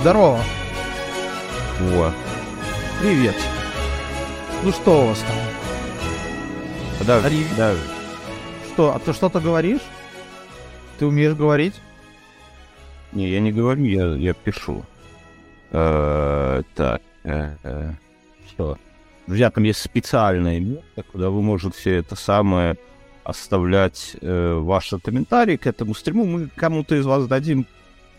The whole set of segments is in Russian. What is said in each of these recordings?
Здорово. О, Привет. Ну что у вас там? подожди, Ри- подожди. Что, а ты что-то говоришь? Ты умеешь говорить? Не, я не говорю, я, я пишу. Э, так, э, что? Друзья, там есть специальное место, куда вы можете это самое оставлять э, ваши комментарии к этому стриму. Мы кому-то из вас дадим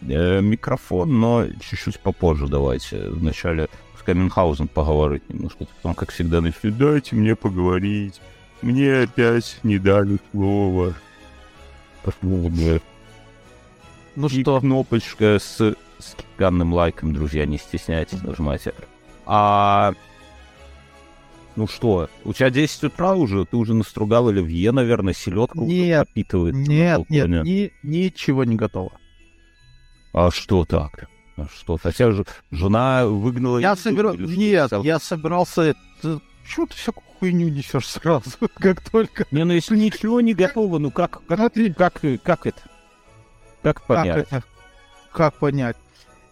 э, микрофон, но чуть-чуть попозже давайте. Вначале пускай Мюнхгаузен поговорит немножко. Потом, как всегда, начнет, дайте мне поговорить. Мне опять не дали слова. Посмотрим. Ну И что? кнопочка с, с гигантным лайком, друзья, не стесняйтесь, нажимайте. А... Ну что, у тебя 10 утра уже, ты уже настругал оливье, наверное, селедку Нет, подпитывает. Нет, нет, ни- ничего не готово. А что так? А что? Хотя же жена выгнала... Я еду собирал... или что? Нет, я собирался... это- Почему ты всякую хуйню несешь сразу, как только... Не, ну если ничего не готово, ну как, как, как, как это? Как как понять? это? Как понять?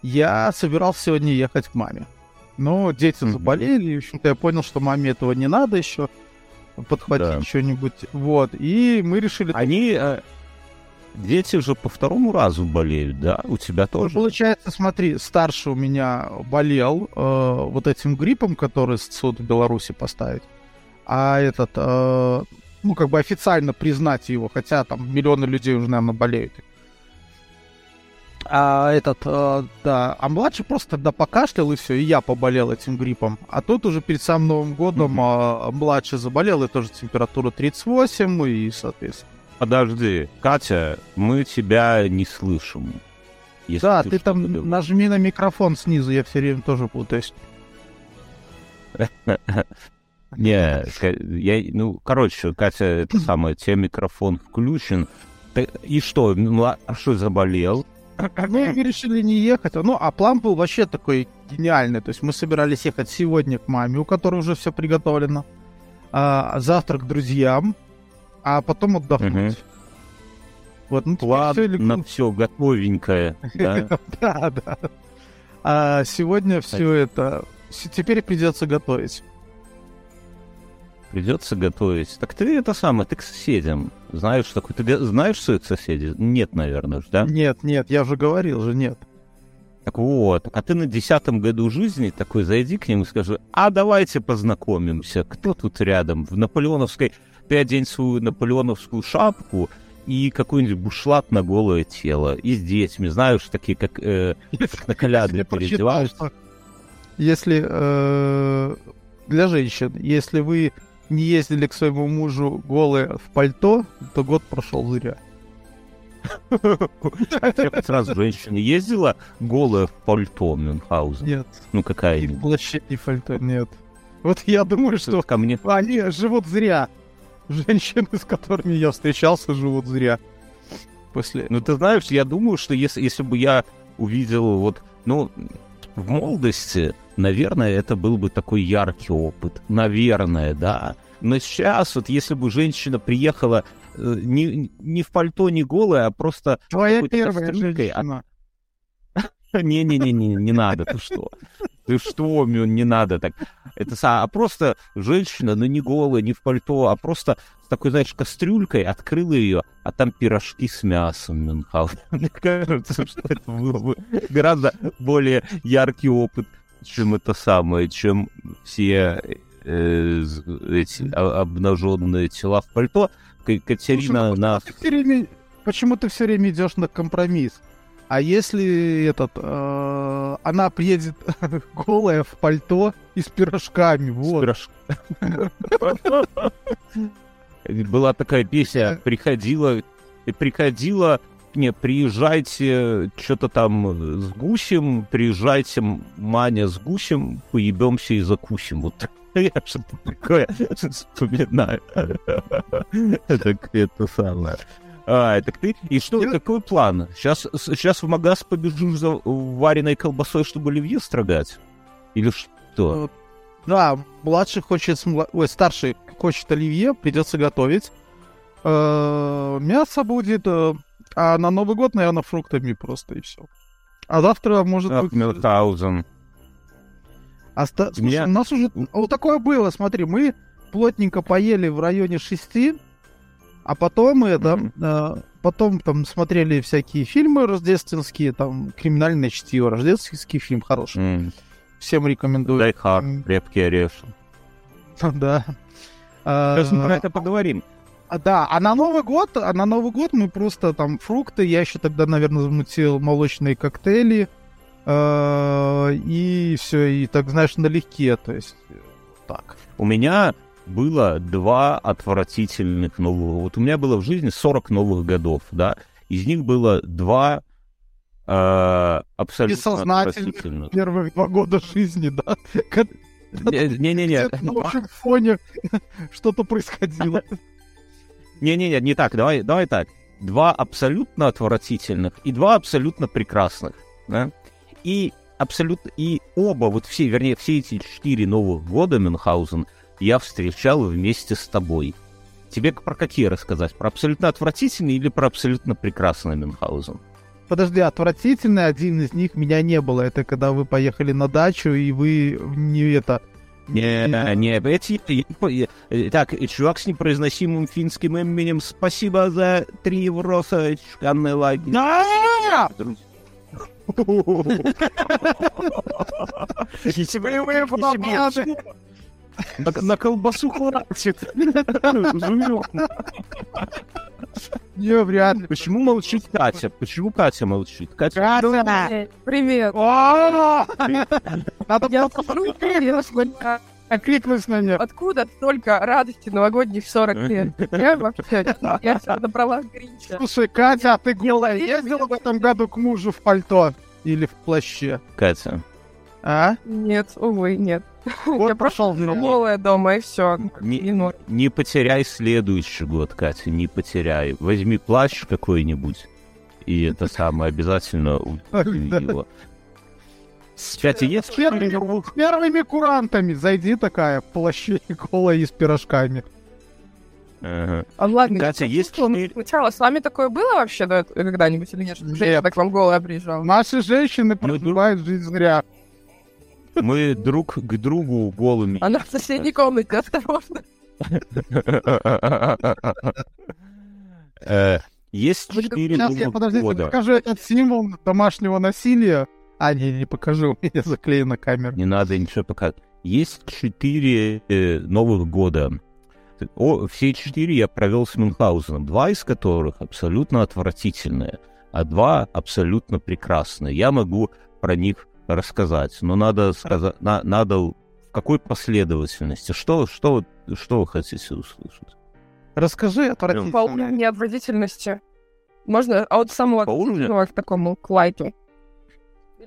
Я собирался сегодня ехать к маме. Но дети Мгм. заболели, и, в общем-то, я понял, что маме этого не надо еще подхватить Да. что-нибудь. Вот, и мы решили... Они... э, Дети же по второму разу болеют, да? У тебя Ну, тоже? получается, смотри, старший у меня болел э, вот этим гриппом, который суд в Беларуси поставить. А этот, э, ну, как бы официально признать его, хотя там миллионы людей уже, наверное, болеют. А этот, э, да, а младший просто тогда покашлял и все, и я поболел этим гриппом. А тут уже перед самым Новым годом э, младший заболел, и тоже температура 38, и, соответственно. Подожди, Катя, мы тебя не слышим. Если Да, ты, что-то там говоришь. нажми на микрофон снизу, я все время тоже путаюсь. Не, я, ну, короче, Катя, это самое, тебе микрофон включен. Ты- и что, младший заболел? Мы решили не ехать. Ну, а план был вообще такой гениальный. То есть мы собирались ехать сегодня к маме, у которой уже все приготовлено. А, завтра к друзьям, а потом отдохнуть. Мгм. Вот, ну, теперь всё легло. На все готовенькое, да? Да. А сегодня все это... Теперь придется готовить. Придется готовить. Так ты это самое, ты к соседям. Знаешь, такой, ты знаешь своих соседей? Нет, наверное, да? Нет, нет, я уже говорил же, нет. Так вот, а ты на десятом году жизни такой зайди к ним и скажи, а давайте познакомимся, кто тут рядом? В наполеоновской, ты одень свою наполеоновскую шапку и какой-нибудь бушлат на голое тело. И с детьми, знаешь, такие, как, э, на коляды Я прочитал, переодеваются. что Если э, для женщин, если вы не ездили к своему мужу голые в пальто, то год прошел зря. Хоть раз женщина ездила голая в пальто Мюнхгаузен. Нет, Ну, и какая-нибудь. вообще не пальто, нет. Вот я думаю, что Ко мне они живут зря. Женщины, с которыми я встречался, живут зря. После... Ну, ты знаешь, я думаю, что если, если бы я увидел вот, ну, в молодости, наверное, это был бы такой яркий опыт. Наверное, да. Но сейчас, вот если бы женщина приехала э, не, не в пальто, не голая, а просто... Твоя первая а- женщина. Не-не-не, не надо, ты что? Ты что, не надо так. Это а просто женщина, ну не голая, не в пальто, а просто с такой, знаешь, кастрюлькой открыла ее, а там пирожки с мясом Мюнхгаузен. Мне кажется, что это было бы гораздо более яркий опыт, чем это самое, чем все э, эти а- обнаженные тела в пальто. Катерина Слушай, на... Всё время- Почему ты все время идешь на компромисс? А если этот, э, она приедет голая в пальто и с пирожками, с вот. пирож- Была такая песня, приходила, и приходила, не, приезжайте, что-то там с гусем, приезжайте, Маня с гусем, поебемся и закусим. Вот я что-то такое вспоминаю. Это это самое. А, так ты... И что, Я- какой план? Сейчас, сейчас в магаз побежишь за вареной колбасой, чтобы оливье строгать? Или что? Да, младший хочет, ой, старший хочет оливье, придется готовить. Э, Мясо будет, э, а на Новый год, наверное, фруктами просто и все. А завтра может быть... Мюнхгаузен. А ста- Слушай, Меня- у нас уже... Вот такое было, смотри, мы плотненько поели в районе шести, а потом это... Мгм. э, потом там смотрели всякие фильмы рождественские, там «Криминальное чтиво», рождественский фильм хороший. М, Всем рекомендую. Дай Хард, М. крепкий орешек. Да. А, Сейчас мы про это поговорим. А, Да, а на Новый год, а на Новый год мы просто там фрукты, я еще тогда, наверное, замутил молочные коктейли, э, и все, и так, знаешь, налегке, то есть э, так. У меня было два отвратительных новых... Вот у меня было в жизни 40 новых годов, да? Из них было два э, абсолютно отвратительных. Первых два года жизни, да, Не-не-не, на общем фоне что-то происходило. не-не-не, не так, давай, давай так. Два абсолютно отвратительных и два абсолютно прекрасных, да? И абсолютно... И оба, вот все, вернее, все эти четыре новых года Мюнхгаузен я встречал вместе с тобой. Тебе про какие рассказать? Про абсолютно отвратительный или про абсолютно прекрасный Мюнхгаузен? Подожди, отвратительный один из них меня не было. Это когда вы поехали на дачу, и вы не это... Не, не, эти... Так, и чувак с непроизносимым финским именем, спасибо за три евроса, чканный лагерь. Да! Друзья. На, на колбасу хватит. Не, вряд ли. Почему молчит Катя? Почему Катя молчит? Катя, Катя! Привет. О! Надо Я привет, сколько- крикнуть на нее. Откуда столько радости новогодних 40 лет? Я вообще, я себя набрала Гринча. Слушай, Катя, а ты голая ездила в этом году к мужу в пальто? Или в плаще? Катя, А? Нет, увы, нет. Вот Я пошел в Голая дома, и все. не, не потеряй следующий год, Катя, не потеряй. Возьми плащ какой-нибудь, и это самое обязательно его. Кстати, есть С первыми, с первыми курантами зайди такая в плаще голая и с пирожками. Ага. А ладно, Катя, я есть ли- Сначала с вами такое было вообще когда-нибудь или нет? Женщина Нет. так к вам голая приезжала. Наши женщины Ну, проживают жизнь зря. Мы друг к другу голыми. Она в соседней комнате, осторожно. Э, Есть четыре Сейчас я, новых подождите, года. покажу этот символ домашнего насилия. А, не, не покажу, у меня заклеена камера. Не надо ничего показывать. Есть четыре э, новых года. О, все четыре я провел с Мюнхгаузеном. Два из которых абсолютно отвратительные, а два абсолютно прекрасные. Я могу про них рассказать, но надо сказать, на- надо в какой последовательности. Что, что, что вы хотите услышать? Расскажи По отвратительно. уровню отвратительности. Можно от самого По уровню? к такому, к лайту.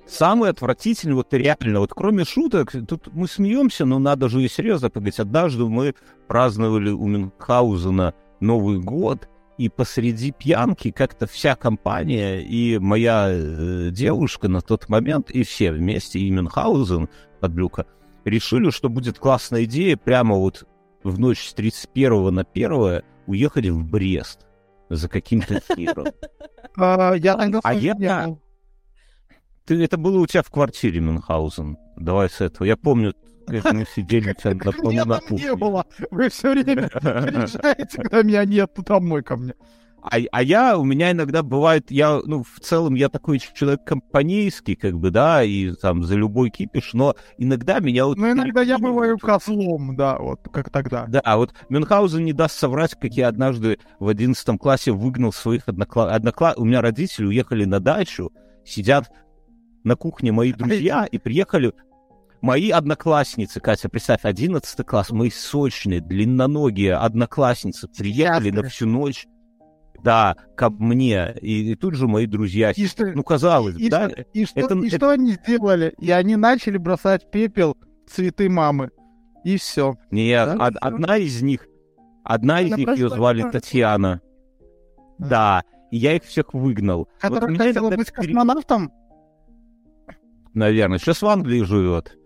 Самый отвратительный, вот реально, вот кроме шуток, тут мы смеемся, но надо же и серьезно поговорить. Однажды мы праздновали у Мюнхгаузена Новый год, и посреди пьянки как-то вся компания и моя э, девушка на тот момент, и все вместе, и Мюнхгаузен под Люка, решили, что будет классная идея прямо вот в ночь с 31 на 1 уехать в Брест за каким-то тиром. А, я тогда А я-. Ты, это было у тебя в квартире, Мюнхгаузен. Давай с этого. Я помню, по-моему, Меня на там не было. Вы все время приезжаете, когда меня нет, домой ко мне. А, а я, у меня иногда бывает, я, ну, в целом, я такой человек компанейский, как бы, да, и там за любой кипиш, но иногда меня вот... Ну, иногда я бываю козлом, да, вот, как тогда. Да, а вот Мюнхгаузен не даст соврать, как я однажды в одиннадцатом классе выгнал своих однокла... однокла... У меня родители уехали на дачу, сидят на кухне мои друзья и приехали мои одноклассницы. Катя, представь, одиннадцатый класс, мои сочные, длинноногие одноклассницы приехали на всю ночь, да, ко мне, и, и тут же мои друзья. И что, Ну, казалось, и, да, и, что, это- и это- что они сделали? И они начали бросать пепел цветы мамы. И все. Нет, Да? од- одна из них, одна из Она них, ее звали Татьяна. Да, и я их всех выгнал. Вот Которая меня хотела быть космонавтом? Наверное, сейчас в Англии живет.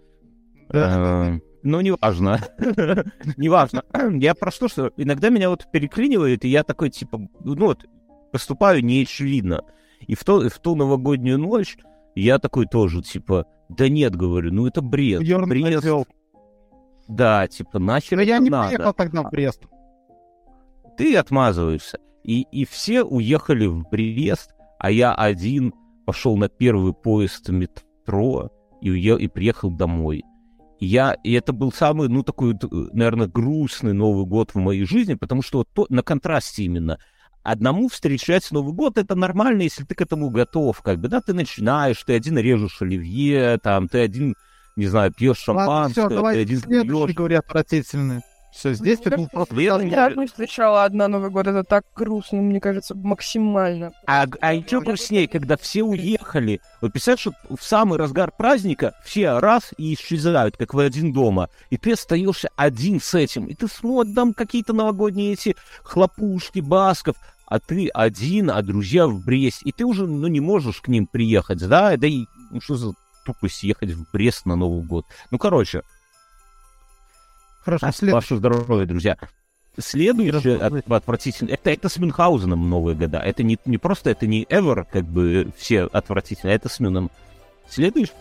Э, Ну, неважно. Неважно. Я про что, что иногда меня вот переклинивает, и я такой, типа, ну вот, поступаю неочевидно. И в, то, в ту новогоднюю ночь Я такой тоже, типа, да нет, говорю, ну это бред. Бьерн Брест. хотел. Да, типа, нахер Но я не надо. поехал тогда в Брест. Ты отмазываешься. И, и все уехали в Брест, а я один пошел на первый поезд метро и, уе- и приехал домой. Я, и это был самый, ну, такой, наверное, грустный Новый год в моей жизни, потому что вот то, на контрасте именно. Одному встречать Новый год это нормально, если ты к этому готов. Как бы, да, ты начинаешь, ты один режешь оливье, там, ты один, не знаю, пьешь Ладно, шампанское, все, ты один следующий, пьешь. говори, отвратительный. Все, здесь ты был просто... Я одну встречала одна Новый год, это так грустно, мне кажется, максимально. А, а еще грустнее, когда все уехали. Вот представляешь, что в самый разгар праздника все раз и исчезают, как вы один дома. И ты остаешься один с этим. И ты смотришь там какие-то новогодние эти хлопушки, басков. А ты один, а друзья в Брест. И ты уже, ну, не можешь к ним приехать, да? Да и ну, что за тупость ехать в Брест на Новый год. Ну, короче, Хорошо, след... ваше здоровье, друзья. Следующее от- отвратительно, это, это с Мюнхгаузеном новые года. Это не, не просто, это не ever, как бы все отвратительно, это с Мюном. Следующий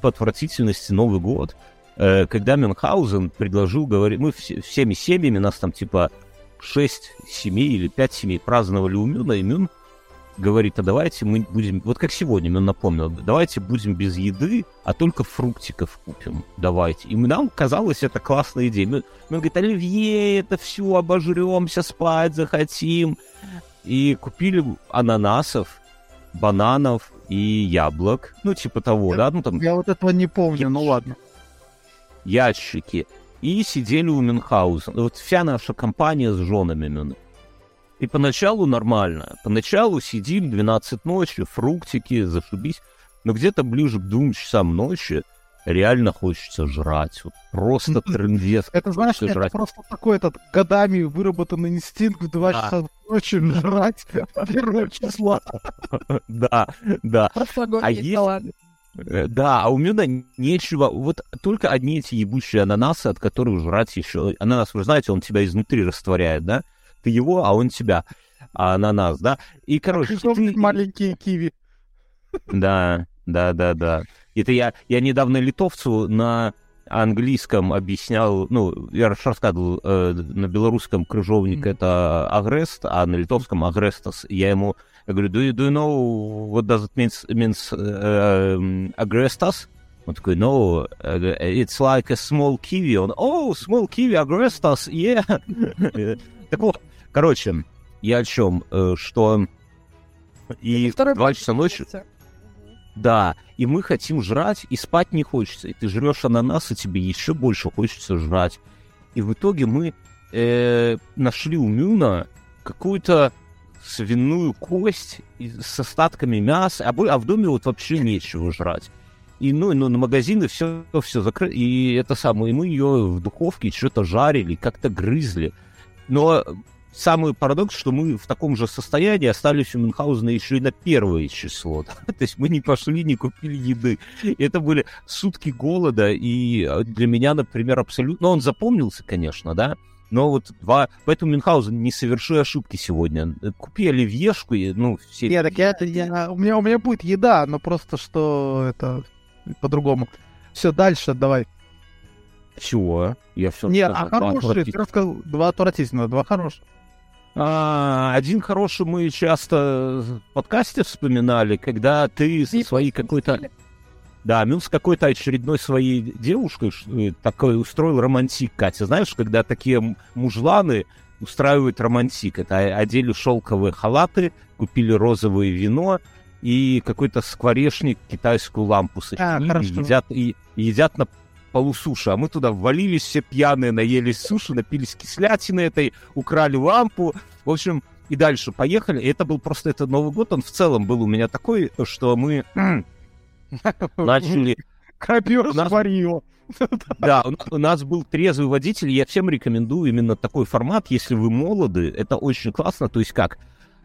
по отвратительности Новый год, э, когда Мюнхгаузен предложил говорить, мы все- всеми семьями, нас там типа 6 семей или 5 семей праздновали у Мюна, и Мюн говорит, а давайте мы будем, вот как сегодня Мюн напомнил, давайте будем без еды, а только фруктиков купим, давайте. И нам казалось это классная идея. Мюн, Мюн говорит, оливье, это все, обожремся, спать захотим. И купили ананасов, бананов и яблок, ну типа того, да, ну там Я вот этого не помню, ну ладно. ящики, и сидели у Мюнхгаузена. Вот вся наша компания с женами Мюна. И поначалу нормально. Поначалу сидим 12 ночи, фруктики, зашибись. Но где-то ближе к двум часам ночи реально хочется жрать. Вот просто трындец. Это, знаешь, это жрать. просто такой этот годами выработанный инстинкт в два Да. часа ночи жрать первого числа. Да, да. А есть-. Э, Да, а у Мюна нечего. Вот только одни эти ебучие ананасы, от которых жрать еще. Ананас, вы знаете, он тебя изнутри растворяет, да? Ты его, а он тебя. А ананас, да? И, короче, Причем ты... маленькие киви. Да, да, да, да. Это я, я недавно литовцу на английском объяснял, ну, я рассказывал, э, на белорусском крыжовник Мгм. это агрест, а на литовском агрестас. Я ему я говорю, do you, do you know what does it means, means э, um, agrestas? Он такой, no, uh, it's like a small kiwi. Он, oh, small kiwi, agrestas, yeah. Так вот, короче, я о чем, э, что и Второй два часа ночи, да, и мы хотим жрать, и спать не хочется. И ты жрешь ананас, и тебе еще больше хочется жрать. И в итоге мы э, нашли у Мюна какую-то свиную кость с остатками мяса, а, а в доме вот вообще нечего жрать. И ну, ну на магазины все, все закрыто. И это самое, и мы ее в духовке что-то жарили, как-то грызли. Но самый парадокс, что мы в таком же состоянии остались у Мюнхгаузена еще и на первое число. да. То есть мы не пошли, не купили еды. И это были сутки голода, и э, для меня, например, абсолютно... Ну, он запомнился, конечно, да, но вот два... Поэтому Мюнхгаузен, не соверши ошибки сегодня. Купи оливьешку, и, ну, все... Нет, так я, я- у, меня, у меня будет еда, но просто что это по-другому. Все, дальше давай. Чего? Я все Не, а хорошие, ты рассказал два отвратительных, два хороших. А, один хороший мы часто в подкасте вспоминали, когда ты со своей какой-то... Да, Мюн с какой-то очередной своей девушкой э, такой устроил романтик, Катя. Знаешь, когда такие мужланы устраивают романтик. Это одели шелковые халаты, купили розовое вино и какой-то скворечник китайскую лампу сочинили, А, хорошо. едят, и едят на полу суши. А мы туда ввалились все пьяные, наелись суши, напились кислятины этой, украли лампу. В общем, и дальше поехали. И это был просто это Новый год. Он в целом был у меня такой, что мы начали Копер сварил. Да, у, у нас был трезвый водитель. Я всем рекомендую именно такой формат, если вы молоды. Это очень классно. То есть как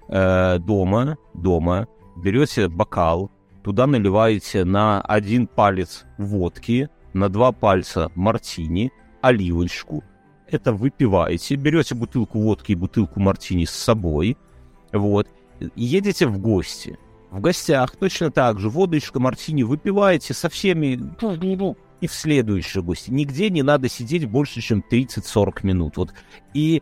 э, дома, дома берете бокал, туда наливаете на один палец водки, на два пальца мартини, оливочку. Это выпиваете, берете бутылку водки и бутылку мартини с собой, вот, едете в гости. в гостях точно так же, водочка, мартини выпиваете со всеми, ну, ну, и в следующие гости. Нигде не надо сидеть больше, чем 30-40 минут. Вот. И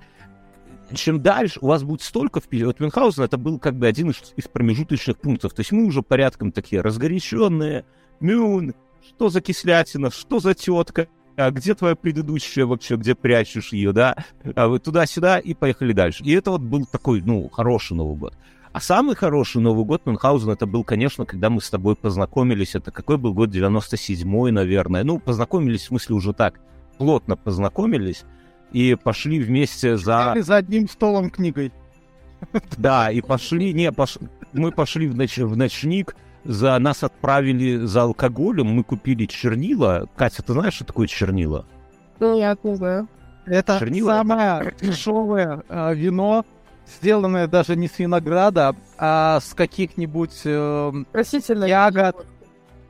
чем дальше у вас будет столько вперед. Вот Мюнхгаузен это был как бы один из промежуточных пунктов. То есть мы уже порядком такие разгоряченные. Мюн, что за кислятина, что за тетка, а где твоя предыдущая вообще, где прячешь ее, да? А вы туда-сюда и поехали дальше. И это вот был такой, ну, хороший Новый год. А самый хороший Новый год Мюнхгаузен это был, конечно, когда мы с тобой познакомились. Это какой был год? 97-й, наверное. Ну, познакомились, в смысле, уже так, плотно познакомились. И пошли вместе за... Или за одним столом книгой. Да, и пошли... Не, пош... мы пошли в, ноч... в ночник, за нас отправили за алкоголем, мы купили чернила. Катя, ты знаешь, что такое чернила? Ну, я не знаю. Это чернила? самое дешевое э, вино, сделанное даже не с винограда, а с каких-нибудь э, ягод.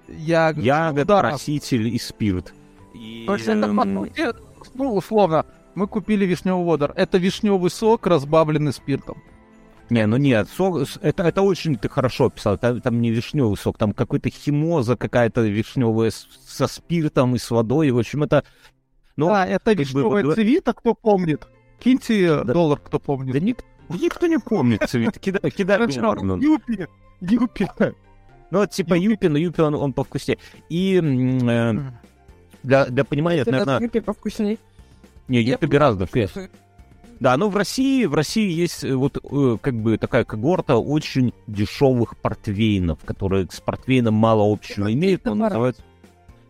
Ягод, ягод краситель и спирт. И, То есть это, ну, условно, мы купили вишневый водор. Это вишневый сок, разбавленный спиртом. Не, ну нет, сок, это, это очень ты хорошо описал. Там, там не вишневый сок, там какой-то химоза какая-то вишневая со спиртом и с водой. В общем, это... Ну, а, это вишневая бы... цвета, кто помнит? Киньте да. доллар, кто помнит. Да ник, никто не помнит цвет. Кидай, кидай. Юпи, Юпи. Ну, типа Юпи, но Юпи он, он повкуснее. И э, для, для понимания, это, наверное... Юпи повкуснее. Не, Юпи гораздо вкуснее. Да, но в России, в России есть э, вот э, как бы такая когорта очень дешевых портвейнов, которые с портвейном мало общего имеют, но называется...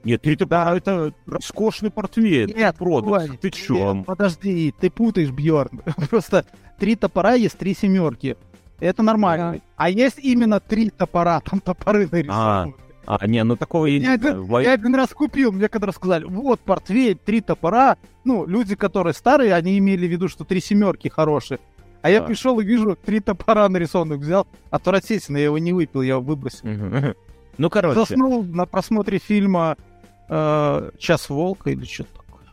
Нет, три топора это роскошный портвейн. Нет, продукт. Ты чё? Нет, подожди, ты путаешь, Бьорн. Просто три топора есть три семерки. Это нормально. Да. А есть именно три топора, там топоры нарисованы. А, а, не, ну такого я, я, один, я один раз купил, мне когда рассказали, вот портвейн, три топора. Ну, люди, которые старые, они имели в виду, что три семерки хорошие. А я пришел и вижу, три топора нарисованных взял. Отвратительно, я его не выпил, я его выбросил. Ну, короче. Заснул на просмотре фильма э, «Час волка» или что-то такое.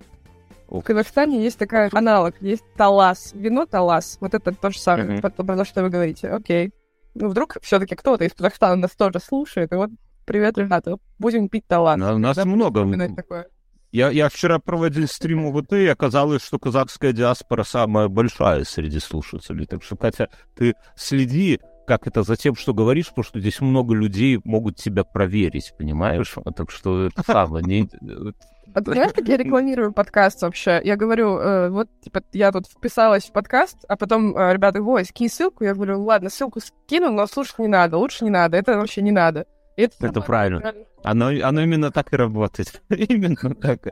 В Казахстане есть такая аналог, есть талас. Вино талас. Вот это то же самое, про то, что вы говорите. Окей. Ну, вдруг все-таки кто-то из Казахстана нас тоже слушает, и вот Привет, ребята. Будем пить талант. У нас много. Такое. Я, я вчера проводил стрим УВТ, и оказалось, что казахская диаспора самая большая среди слушателей. Так что, Катя, ты следи, как это за тем, что говоришь, потому что здесь много людей могут тебя проверить, понимаешь? Так что это самое. Не... А ты знаешь, как я рекламирую подкаст вообще? Я говорю, э, вот, типа, я тут вписалась в подкаст, а потом э, ребята говорят, скинь ссылку. Я говорю, ладно, ссылку скину, но слушать не надо, лучше не надо, это вообще не надо. Это, это правильно. Оно, оно именно так и работает. именно так.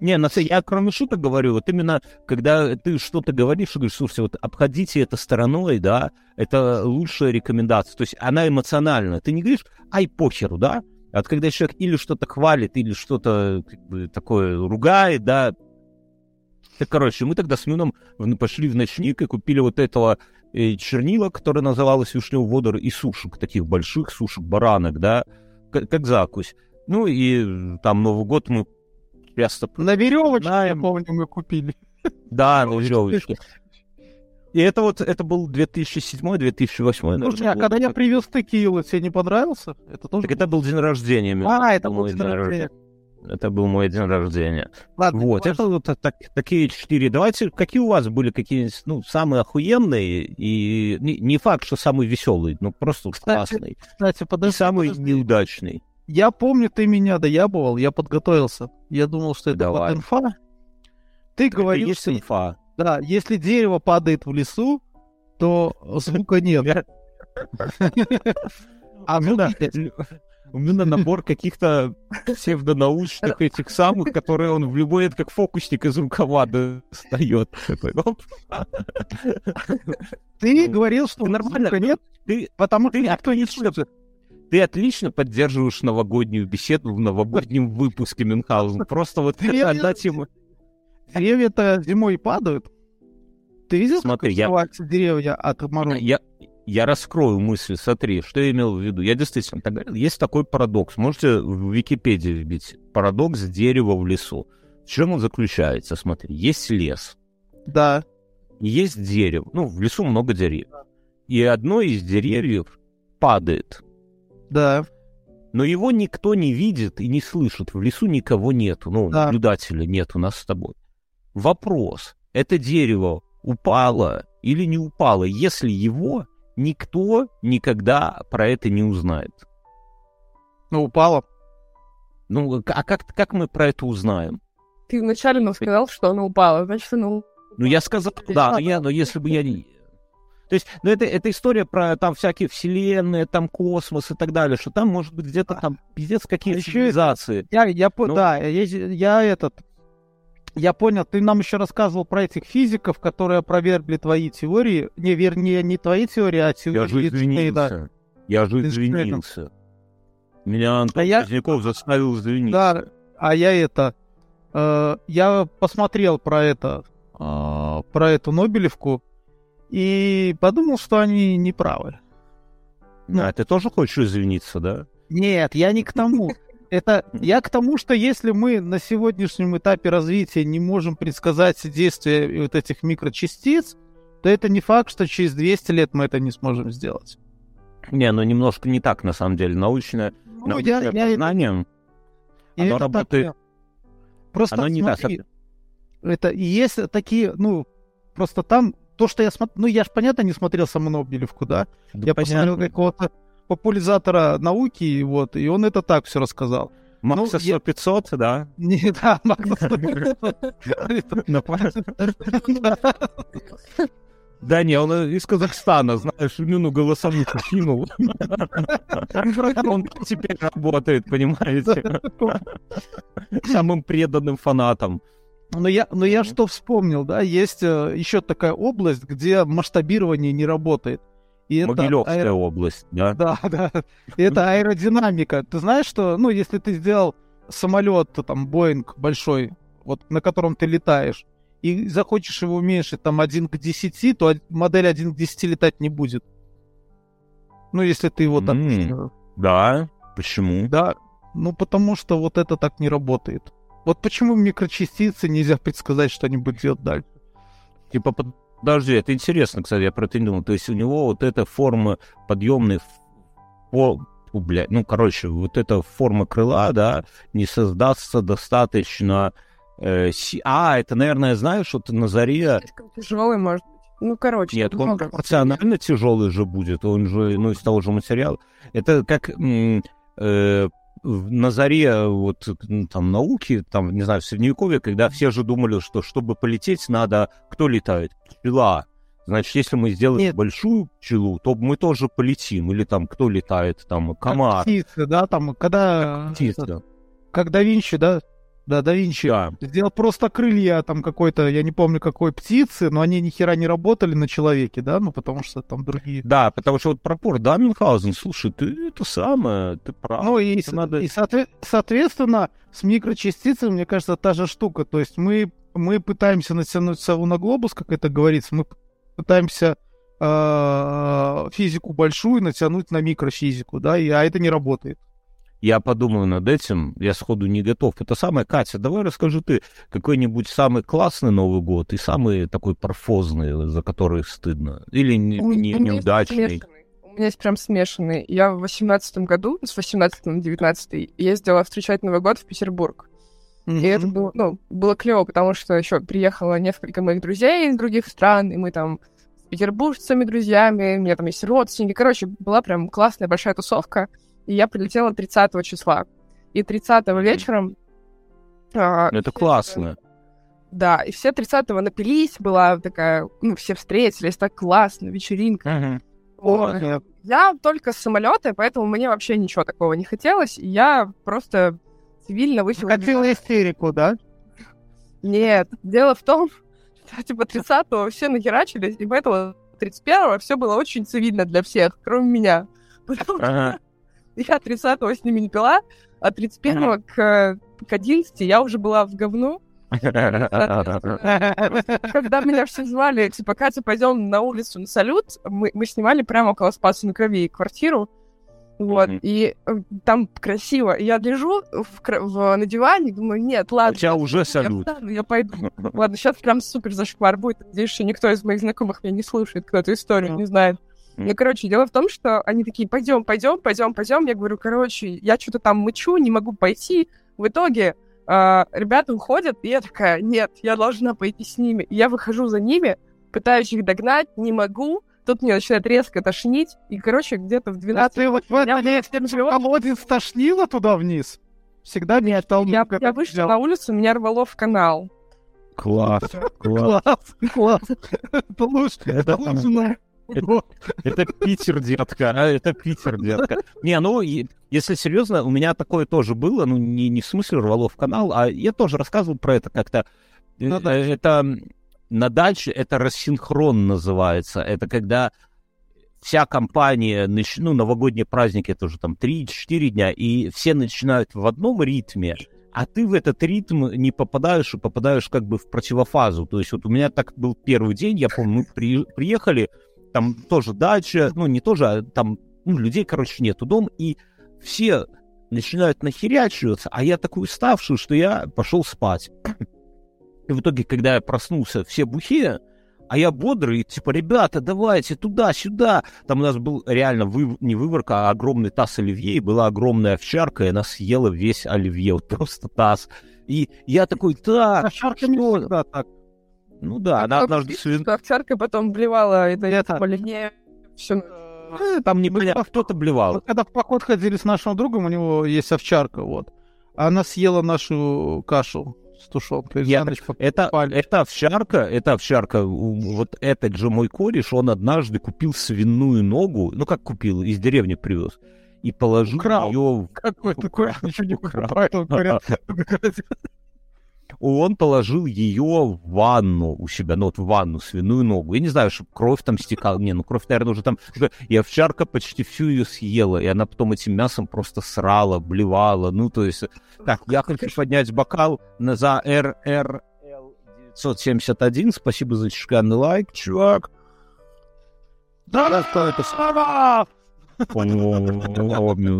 Не, на я кроме шуток говорю, вот именно когда ты что-то говоришь, говоришь, слушайте, вот обходите это стороной, да, это лучшая рекомендация. То есть она эмоциональна. Ты не говоришь, ай, похеру, да? А вот когда человек или что-то хвалит, или что-то как бы, такое ругает, да, так, короче, мы тогда с Мюном пошли в ночник и купили вот этого чернила, которое называлось вишневый водор, и сушек, таких больших сушек, баранок, да, как, как закусь. Ну и там Новый год мы часто... На веревочке, я помню, мы купили. Да, на веревочке. И это вот, это был 2007-2008. Слушай, а когда я привез текилу, тебе не понравился? Это тоже... Так это был день рождения. А, это был день рождения. Это был мой день рождения. Ладно, вот, это вот так, такие четыре. Давайте, какие у вас были какие-нибудь, ну, самые охуенные и не, не факт, что самый веселый, но просто кстати, классный. Кстати, подожди, и самый подожди. неудачный. Я помню, ты меня доябывал, я подготовился. Я думал, что это Давай. инфа. Ты так говорил, есть что... инфа. Да, если дерево падает в лесу, то звука нет. А ну да у меня набор каких-то псевдонаучных этих самых, которые он в любой, это как фокусник из рукава достает. Ты говорил, что нормально нет, ты, потому что никто не слышит. Ты отлично поддерживаешь новогоднюю беседу в новогоднем выпуске Мюнхгаузен. Просто вот отдать ему... Деревья-то зимой падают. Ты видел, Смотри, как я... деревья от мороза? Я, я раскрою мысль, смотри, что я имел в виду. Я действительно так говорил. Есть такой парадокс. Можете в Википедии вбить. Парадокс дерева в лесу. В чем он заключается? Смотри, есть лес. Да. Есть дерево. Ну, в лесу много деревьев. И одно из деревьев падает. Да. Но его никто не видит и не слышит. В лесу никого нету. Ну, Да. наблюдателя нет у нас с тобой. Вопрос. Это дерево упало или не упало, если его никто никогда про это не узнает? Ну, упала. Ну, а как, как мы про это узнаем? Ты вначале нам сказал, что она упала. Значит, она Ну, я сказал, да, но, я, но если бы я не... То есть, ну, это, это история про там всякие вселенные, там космос и так далее, что там, может быть, где-то там пиздец какие Ещё цивилизации. Я, я, по- Ну. да, я, я этот, я понял, ты нам еще рассказывал про этих физиков, которые опровергли твои теории, не, вернее, не твои теории, а теории Я же извинился. Я же извинился. Меня Антон А я- Поздняков заставил извиниться. Да, а я это, э, я посмотрел про это, э, про эту Нобелевку и подумал, что они не правы. ну. А ты тоже хочешь извиниться, да? Нет, я не к тому. Это я к тому, что если мы на сегодняшнем этапе развития не можем предсказать действия вот этих микрочастиц, то это не факт, что через 200 лет мы это не сможем сделать. Не, ну немножко не так, на самом деле. Научное, Ну, научное я- познание, я оно это так работает- понял. Просто оно не так. смотри, это и есть такие, ну, просто там то, что я смотрел, ну, я же, понятно, не смотрел саму Нобелевку, да? Да я понятно. посмотрел какого-то популяризатора науки, вот, и он это так все рассказал. Макса ну, я- 500, да? Не, да, Макс, Да не, он из Казахстана, знаешь, ну, голосовуху кинул. Он теперь работает, понимаете? Самым преданным фанатом. Но я, но я что вспомнил, да, есть э, еще такая область, где масштабирование не работает. И это Могилевская аэро- область, да? Да, да. Это аэродинамика. Ты знаешь, что, ну, если ты сделал самолет, там, Боинг большой, вот на котором ты летаешь, и захочешь его уменьшить там 1 к 10, то од- модель 1 к 10 летать не будет. Ну, если ты его так... М. Да, почему? Да, ну потому что вот это так не работает. Вот почему микрочастицы нельзя предсказать, что они будут делать дальше. Типа, подожди, это интересно, кстати, я про это не думал. То есть у него вот эта форма подъемной, блядь, ну, короче, вот эта форма крыла, да, не создастся достаточно... э, си- А, это, наверное, знаешь, вот на заре... Тяжелый, может быть. Ну, короче. Нет, он пропорционально тяжелый же будет, он же, ну, из того же материала. Это как э, на заре вот м, там науки, там, не знаю, в Средневековье, когда все же думали, что чтобы полететь, надо... Кто летает? Пчела. Значит, если мы сделаем Нет. большую пчелу, то мы тоже полетим. Или там кто летает? Там комар, Птицы, да, там, когда... птица. этот, Как да Винчи, да? Да, да Винчи. Да. Сделал просто крылья там какой-то, я не помню какой птицы, но они ни хера не работали на человеке, да, ну потому что там другие. Да, потому что вот пропор, да, Мюнхгаузен, слушай, ты это самое, ты прав. Ну и, с- надо- и соотве- соответственно, с микрочастицами, мне кажется, та же штука. То есть мы, мы пытаемся натянуть сову на глобус, как это говорится, мы пытаемся э, физику большую натянуть на микрофизику, да, и, а это не работает. Я подумаю над этим, я сходу не готов. Это самое, Катя, давай расскажи ты какой-нибудь самый классный Новый год и самый такой парфозный, за который стыдно. Или не, У- не- у меня есть неудачный. У меня есть прям смешанный. Я в восемнадцатом году, с 18 на 19 ездила встречать Новый год в Петербург. И это было, ну, было клево, потому что еще приехало несколько моих друзей из других стран, и мы там с петербуржцами, друзьями, у меня там есть родственники. Короче, была прям классная большая тусовка. И я прилетела 30 числа. И 30 вечером... а, Ну, Это все- классно. Да, и все 30-го напились, была такая, ну, все встретились, так классно, вечеринка. Вот. О, Я только с самолета, поэтому мне вообще ничего такого не хотелось. Я просто цивильно вышла. Хотела истерику, да? Нет, дело в том, что типа 30-го все нахерачились, и поэтому 31-го все было очень цивильно для всех, кроме меня. Потому что Ага. Я 30-го с ними не пила, а 31-го к, к 11 я уже была в говну. Когда меня все звали, типа, Катя, пойдем на улицу на салют, мы, мы снимали прямо около Спаса на Крови квартиру, вот, Мгм. и э, там красиво. Я лежу в, в- на диване, думаю, нет, У ладно. тебя уже Я салют. встану, я пойду. Ладно, сейчас прям супер зашквар будет. Надеюсь, что никто из моих знакомых меня не слушает, кто эту историю не знает. Ну, короче, дело в том, что они такие, пойдем, пойдем, пойдем, пойдем. Я говорю, короче, я что-то там мычу, не могу пойти. В итоге э, ребята уходят, и я такая, нет, я должна пойти с ними. И я выхожу за ними, пытаюсь их догнать, не могу. Тут мне начинает резко тошнить, и, короче, где-то в 12... А ты вот в этом колодец тошнило туда вниз? Всегда мечтал. Я, я вышла на улицу, меня рвало в канал. Класс, класс. Класс, класс. Это лучше. Это лучше. Это, это Питер, детка, а, это Питер, детка. Не, ну, если серьезно, у меня такое тоже было, ну, не, не в смысле рвало в канал, а я тоже рассказывал про это как-то. Ну, да. Это на даче, это рассинхрон называется. Это когда вся компания, ну, новогодние праздники, это уже там 3-4 дня, и все начинают в одном ритме, а ты в этот ритм не попадаешь и попадаешь как бы в противофазу. То есть вот у меня так был первый день, я помню, мы при, приехали, там тоже дача, ну не тоже, а там ну, людей, короче, нету дом, и все начинают нахерячиваться, а я такой уставший, что я пошел спать. И в итоге, когда я проснулся, все бухие, а я бодрый, типа, ребята, давайте туда-сюда. Там у нас был реально вы, не выворка, а огромный таз оливье, и была огромная овчарка, и она съела весь оливье, вот просто таз. И я такой, так, овчарка не всегда так. Ну да, она однажды... Свин... Овчарка потом блевала это, это... оливье, все э, там не понятно, кто-то блевал. Вот когда в поход ходили с нашим другом, у него есть овчарка, вот. Она съела нашу кашу с тушенкой. Я, это, это овчарка, это овчарка, вот этот же мой кореш, он однажды купил свиную ногу, ну как купил, из деревни привез, и положил украл. ее... Какой такой? Ничего не украл. он положил ее в ванну у себя, ну вот в ванну, свиную ногу. Я не знаю, чтобы кровь там стекала. Не, ну кровь, наверное, уже там... И овчарка почти всю ее съела, и она потом этим мясом просто срала, блевала. Ну, то есть... Так, я хочу поднять бокал за РР 971. Спасибо за чешканный лайк, чувак. Да, что это? Слава!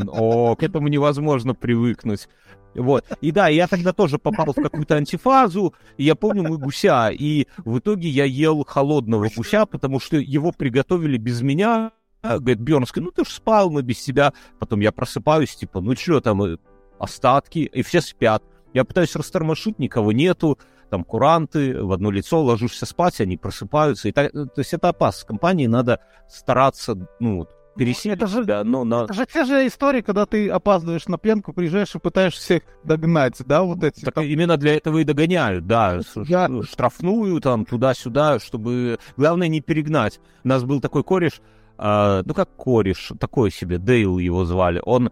О, к этому невозможно привыкнуть. Вот. И да, я тогда тоже попал в какую-то антифазу. И я помню мы гуся. И в итоге я ел холодного гуся, потому что его приготовили без меня. Говорит, Бьернский, ну ты ж спал, мы без тебя. Потом я просыпаюсь, типа, ну что там, э, остатки, и все спят. Я пытаюсь растормошить, никого нету, там куранты, в одно лицо ложишься спать, они просыпаются. И так, то есть это опасно. С компанией надо стараться, ну, пересилить это же, себя, но на... Это же те же истории, когда ты опаздываешь на пленку, приезжаешь и пытаешься всех догнать, да, вот эти. Так там... именно для этого и догоняют, да, Я... штрафную там туда-сюда, чтобы, главное, не перегнать. У нас был такой кореш, э, ну как кореш, такой себе, Дейл его звали, он,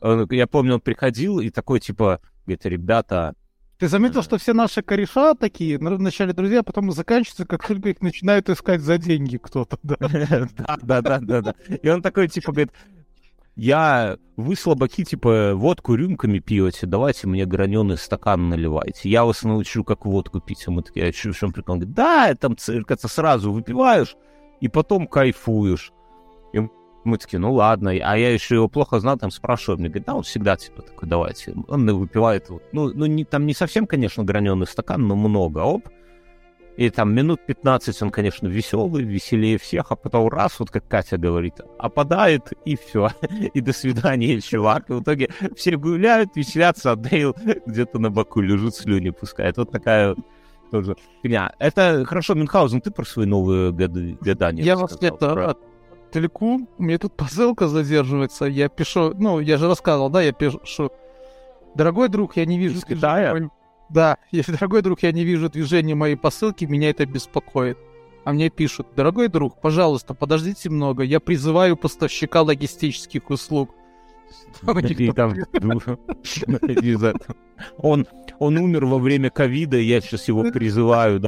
он, я помню, он приходил и такой, типа, говорит, ребята, ты заметил, что все наши кореша такие, вначале друзья, а потом заканчиваются, как только их начинают искать за деньги кто-то, да. Да, да, да, да. И он такой, типа, говорит, я, вы слабаки, типа, водку рюмками пьете, давайте мне граненый стакан наливайте. Я вас научу, как водку пить. А мы такие, а что, в чем прикол? Он говорит, да, там, это сразу выпиваешь, и потом кайфуешь. И мы такие, ну ладно. А я еще его плохо знал, там спрашиваю, мне говорит, да, он всегда типа такой, давайте. Он выпивает, ну, ну не, там не совсем, конечно, граненый стакан, но много, оп. И там минут 15 он, конечно, веселый, веселее всех, а потом раз, вот как Катя говорит, опадает, и все. и до свидания, чувак. И в итоге все гуляют, веселятся, а Дейл где-то на боку лежит, слюни пускает. Вот такая тоже фигня. Это хорошо, Мюнхгаузен, ты про свои новые гадания Я вас это телеку, у меня тут посылка задерживается, я пишу, ну, я же рассказывал, да, я пишу, дорогой друг, я не вижу... Из Китая? Да, если, дорогой друг, я не вижу движения моей посылки, меня это беспокоит. А мне пишут, дорогой друг, пожалуйста, подождите много, я призываю поставщика логистических услуг. Он, он умер во время ковида, я сейчас его призываю.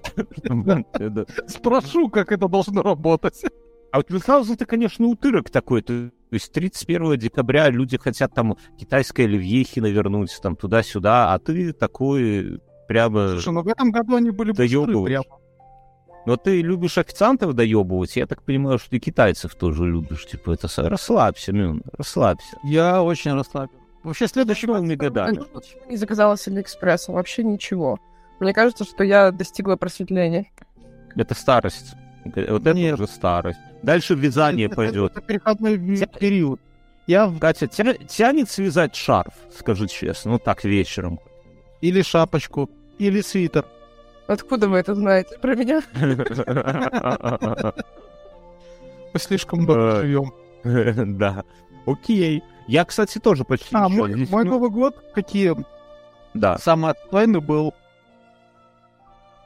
Спрошу, как это должно работать. А вот Мюнхгаузен это, конечно, утырок такой. То есть 31 декабря люди хотят там китайское оливьехи навернуть, там туда-сюда, а ты такой прямо... Слушай, ну в этом году они были быстрые прямо. Но ты любишь официантов доебывать, я так понимаю, что ты китайцев тоже любишь. Типа, это расслабься, Мюн, расслабься. Я очень расслаблен. Вообще, следующий год Мегадана. Ничего не заказала с Алиэкспресса, вообще ничего. Мне кажется, что я достигла просветления. Это старость. Вот это Нет. уже старость. Дальше вязание Это- пойдет. Это переходной период. Я Катя, тя- тянет связать шарф, скажи честно, ну так вечером. или шапочку, или свитер. Откуда вы это знаете про меня? Мы слишком долго Э, живем. Да. Окей. Я, кстати, тоже почти А, мой, мой. Новый год, какие Да. самый отстойный был.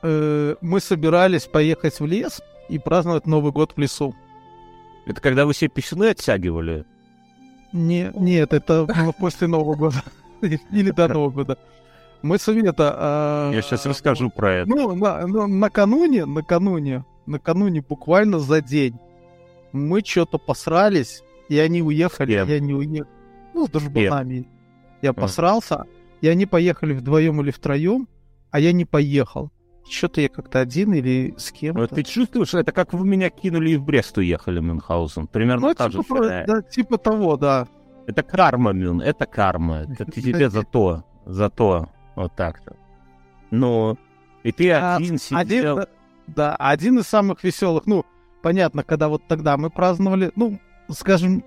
Э, мы собирались поехать в лес и праздновать Новый год в лесу. Это когда вы себе писюны оттягивали? Не, нет, это было после Нового года. Или до Нового года. Мы с это... а, Я сейчас расскажу про это. Ну, на- накануне, накануне, накануне буквально за день мы что-то посрались, и они уехали, я не уехал. Ну, с дружбанами. Я посрался, и они поехали вдвоем или втроем, а я не поехал. Что-то я как-то один или с Вот кем-то. ты чувствуешь, это как вы меня кинули и в Брест уехали, Мюнхгаузен. Примерно Ну, та же типа, про- фигня. да, типа того, да. Это карма, Мюн, это карма. Это тебе за то, за то. Вот так-то. Ну, и ты А, один сидел... да, да, один из самых веселых. Ну, понятно, когда вот тогда мы праздновали, ну, скажем,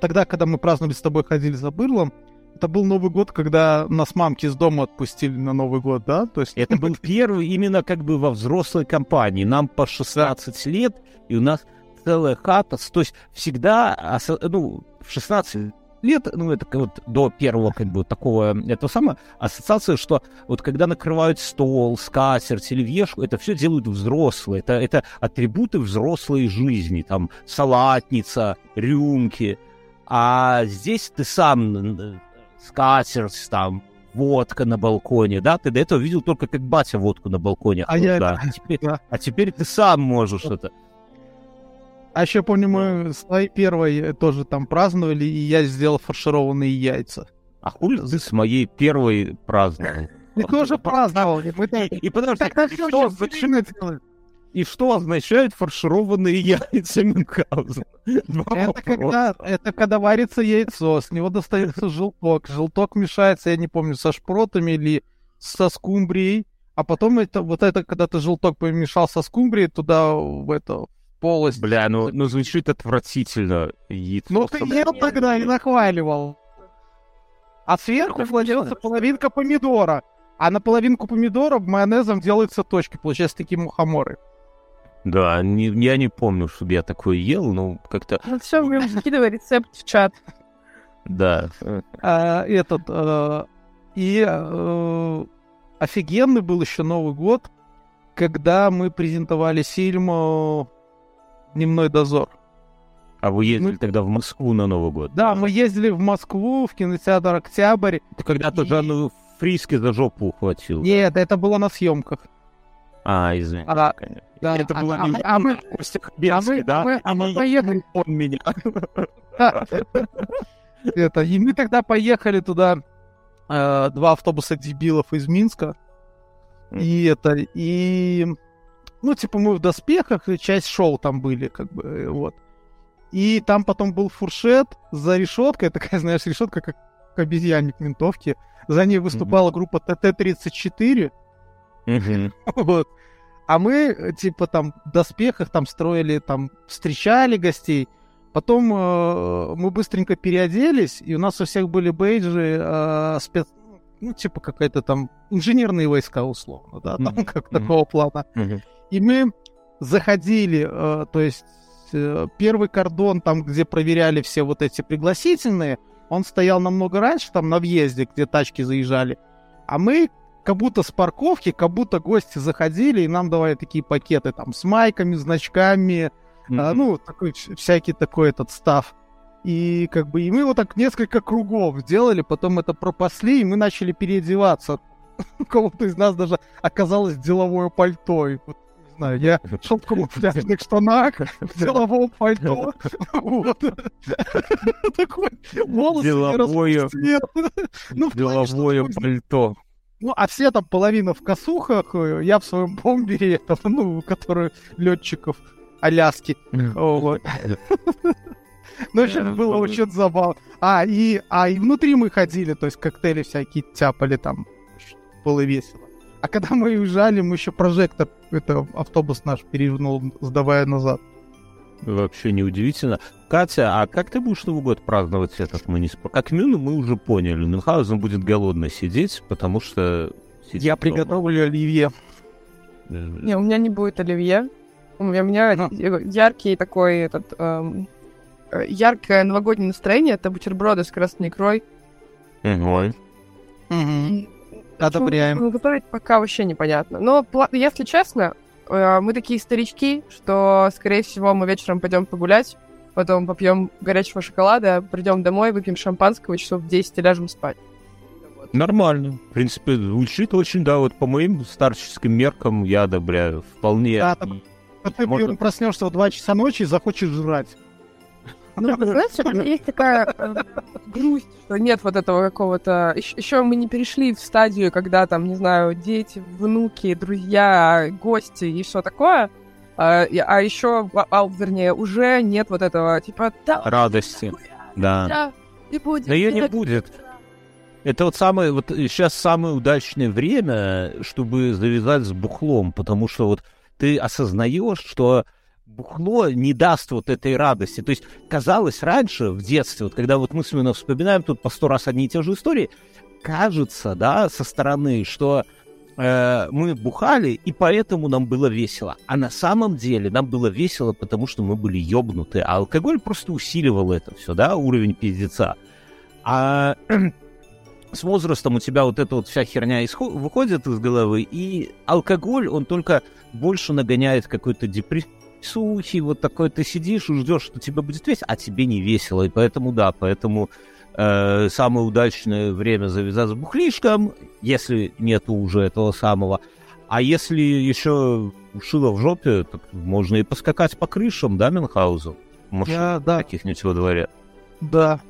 тогда, когда мы праздновали с тобой, ходили за бырлом, это был Новый год, когда нас мамки из дома отпустили на Новый год, да? То есть Это был первый именно как бы во взрослой компании. Нам по 16 лет, и у нас целая хата. То есть всегда, ну, в 16 лет, ну, это вот до первого как бы такого, это самое, ассоциация, что вот когда накрывают стол, скатерть или это все делают взрослые. Это, это атрибуты взрослой жизни. Там салатница, рюмки. А здесь ты сам скатерть, там, водка на балконе, да? Ты до этого видел только, как батя водку на балконе. А я- да. а, теперь, да. а теперь ты сам можешь это. А еще помню, мы своей первой тоже там праздновали, и я сделал фаршированные яйца. А хули ты с моей первой праздновал? Мы тоже так... И потому что что что означает- и что означают фаршированные яйца Мюнхгаузена? Это когда, это когда варится яйцо, с него достается желток. Желток мешается, я не помню, со шпротами или со скумбрией. А потом это, вот это, когда ты желток помешал со скумбрией, туда в это, в полость. Бля, ну, ну звучит отвратительно. Яйцо Ну ты ел тогда и нахваливал. А сверху кладется половинка помидора. А на половинку помидора майонезом делаются точки. Получаются такие мухоморы. Да, не- я не помню, чтобы я такое ел, но как-то... Ну все, мы скидывай рецепт в чат. Да. А, этот э, и э, офигенный был еще Новый год, когда мы презентовали фильм э, «Дневной дозор». А вы ездили Ну- тогда в Москву на Новый год? Да, мы ездили в Москву, в кинотеатр «Октябрь». Ты когда-то И- Жанну Фриски за жопу ухватил. Нет, это было на съемках. А, извини. А, конечно. Да, Это а- было а- не а мы- Костя а Хабенский, мы- да? мы- а мы поехали. Он меня. Это, и мы тогда поехали туда, э, два автобуса дебилов из Минска. И это, и... Ну, типа, мы в доспехах, и часть шоу там были, как бы, э, вот. И там потом был фуршет за решеткой, такая, знаешь, решетка, как обезьянник винтовки. За ней выступала группа ТТ-34, Мгм. вот. А мы, э, типа, там, в доспехах там строили, там, встречали гостей. Потом э, мы быстренько переоделись, и у нас у всех были бейджи э, спец... Ну, типа, какая-то там инженерные войска, условно, да, там Мгм. как Мгм. такого плана. Мгм. И мы заходили, э, то есть э, первый кордон, там, где проверяли все вот эти пригласительные, он стоял намного раньше, там, на въезде, где тачки заезжали. А мы как будто с парковки, как будто гости заходили, и нам давали такие пакеты, там, с майками, значками, а, Мгм. ну, такой, вс- всякий такой этот став. И как бы, и мы вот так несколько кругов сделали, потом это пропасли, и мы начали переодеваться. У кого-то из нас даже оказалось деловое пальто. И вот, не знаю, я шел в камуфляжных штанах, в деловом пальто. Вот. Такой волосы не Деловое-. Ну, Деловое пальто. Ну, а все там половина в косухах, э, я в своем бомбере, там, ну, который летчиков Аляски. Вот. Ну, это было очень забавно. А, и, а, и внутри мы ходили, то есть коктейли всякие тяпали там. Было весело. А когда мы уезжали, мы еще прожектор, это автобус наш перевернул, сдавая назад. Вообще неудивительно. Катя, а как ты будешь Новый год праздновать этот муниципал? Как Мюн мы уже поняли. Мюнхгаузен будет голодно сидеть, потому что... Я дома. приготовлю оливье. Не, у меня не будет оливье. У меня, у меня а. яркий такой этот... Эм, яркое новогоднее настроение. Это бутерброды с красной икрой. Ой. Угу. Одобряем. Готовить пока вообще непонятно. Но, если честно, э, мы такие старички, что, скорее всего, мы вечером пойдем погулять, потом попьем горячего шоколада, придем домой, выпьем шампанского, часов в 10 и ляжем спать. Нормально. В принципе, звучит очень, да, вот по моим старческим меркам я одобряю. Вполне. Да, там, ты Можно... проснешься в 2 часа ночи и захочешь жрать. Ну, знаешь, есть такая э, грусть, что нет вот этого какого-то... Еще мы не перешли в стадию, когда там, не знаю, дети, внуки, друзья, гости и все такое. А, а еще, а, а, вернее, уже нет вот этого, типа... Да, Радости, да. Да, не будет. Да ее не будет. Это вот самое, вот сейчас самое удачное время, чтобы завязать с бухлом, потому что вот ты осознаешь, что бухло не даст вот этой радости. То есть казалось раньше, в детстве, вот когда вот мы с Миной вспоминаем тут по сто раз одни и те же истории, кажется, да, со стороны, что э, мы бухали, и поэтому нам было весело. А на самом деле нам было весело, потому что мы были ёбнуты, а алкоголь просто усиливал это все, да, уровень пиздеца. А с возрастом у тебя вот эта вот вся херня исход- выходит из головы, и алкоголь, он только больше нагоняет какой-то депрессию, сухий, вот такой ты сидишь и ждешь, что тебе будет весело, а тебе не весело, и поэтому да, поэтому э, самое удачное время завязать с бухлишком, если нету уже этого самого, а если еще шило в жопе, так можно и поскакать по крышам, да, Мюнхгаузен? Может, Я, да. каких-нибудь во дворе? Да.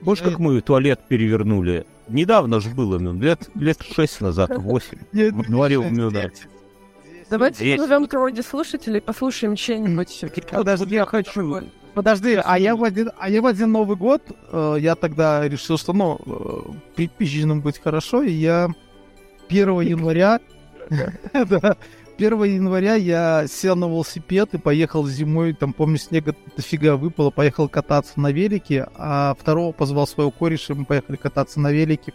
Больше как мы туалет перевернули. Недавно же было, лет, лет шесть назад, восемь. В дворе у. Давайте назовем кого-нибудь слушателей, послушаем чей-нибудь. Подожди, я хочу. Подожди, а я в один, а я в один Новый год, э, я тогда решил, что, ну, э, припизженным быть хорошо, и я 1 января, 1 января я сел на велосипед и поехал зимой, там, помню, снега дофига выпало, поехал кататься на велике, а второго позвал своего кореша, мы поехали кататься на велике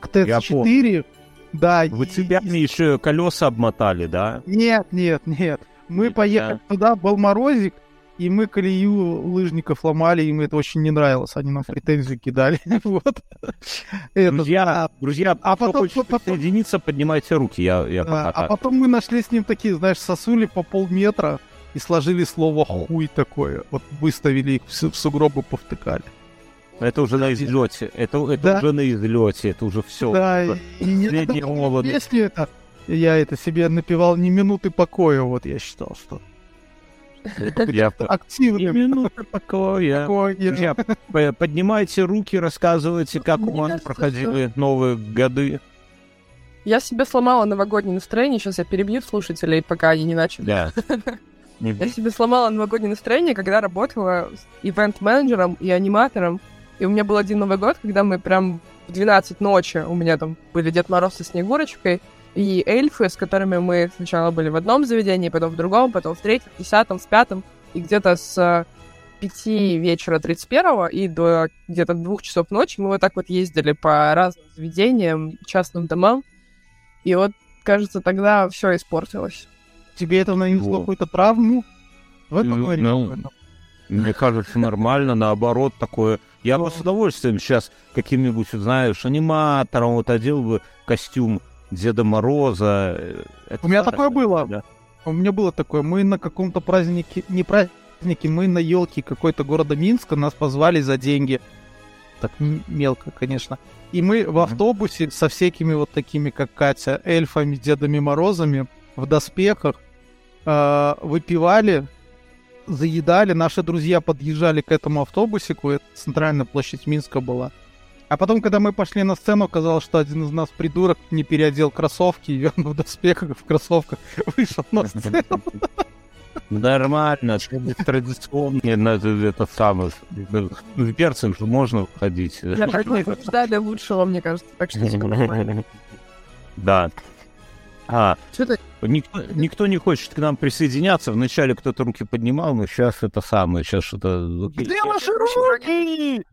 к ТС-4, да. Вы тебя и... еще колеса обмотали, да? Нет, нет, нет. Мы поехали да. туда, был морозик, и мы колею лыжников ломали, им это очень не нравилось, они нам претензии кидали. вот. Друзья, друзья, а потом, единица, поднимайте руки, я, я да, А потом мы нашли с ним такие, знаешь, сосули по полметра и сложили слово «хуй» такое. Вот выставили их в сугробы, повтыкали. Это уже на излете. Это, это да. уже на излете. Это уже все. Да, и не молодость. Если это я это себе напивал не минуты покоя, вот я считал, что я активно. Минуты покоя. покоя. Поднимайте руки, рассказывайте, как у вас проходили новые годы. Я себе сломала новогоднее настроение. Сейчас я перебью слушателей, пока они не начали. Да. Я себе сломала новогоднее настроение, когда работала ивент-менеджером и аниматором и у меня был один Новый год, когда мы прям в 12 ночи, у меня там были Дед Мороз со Снегурочкой, и эльфы, с которыми мы сначала были в одном заведении, потом в другом, потом в третьем, в десятом, в пятом, и где-то с 5 вечера 31 и до где-то двух часов ночи мы вот так вот ездили по разным заведениям, частным домам, и вот, кажется, тогда все испортилось. Тебе это нанесло какую-то травму? В этом ну, ну, мне кажется, нормально, наоборот, такое я бы с удовольствием сейчас каким-нибудь, знаешь, аниматором вот одел бы костюм Деда Мороза. Это У меня такое было. Да. У меня было такое. Мы на каком-то празднике, не празднике, мы на елке какой-то города Минска, нас позвали за деньги. Так мелко, конечно. И мы в автобусе со всякими вот такими, как Катя, эльфами, Дедами Морозами в доспехах э, выпивали заедали, наши друзья подъезжали к этому автобусику, это центральная площадь Минска была. А потом, когда мы пошли на сцену, оказалось, что один из нас, придурок, не переодел кроссовки, и он в доспехах, в кроссовках вышел на сцену. Нормально, традиционнее, на это самое. В перцем же можно входить. Ждали лучшего, мне кажется, так что Да. А, Что-то никто, никто не хочет к нам присоединяться. Вначале кто-то руки поднимал, но сейчас это самое, сейчас что-то... Где ваши руки?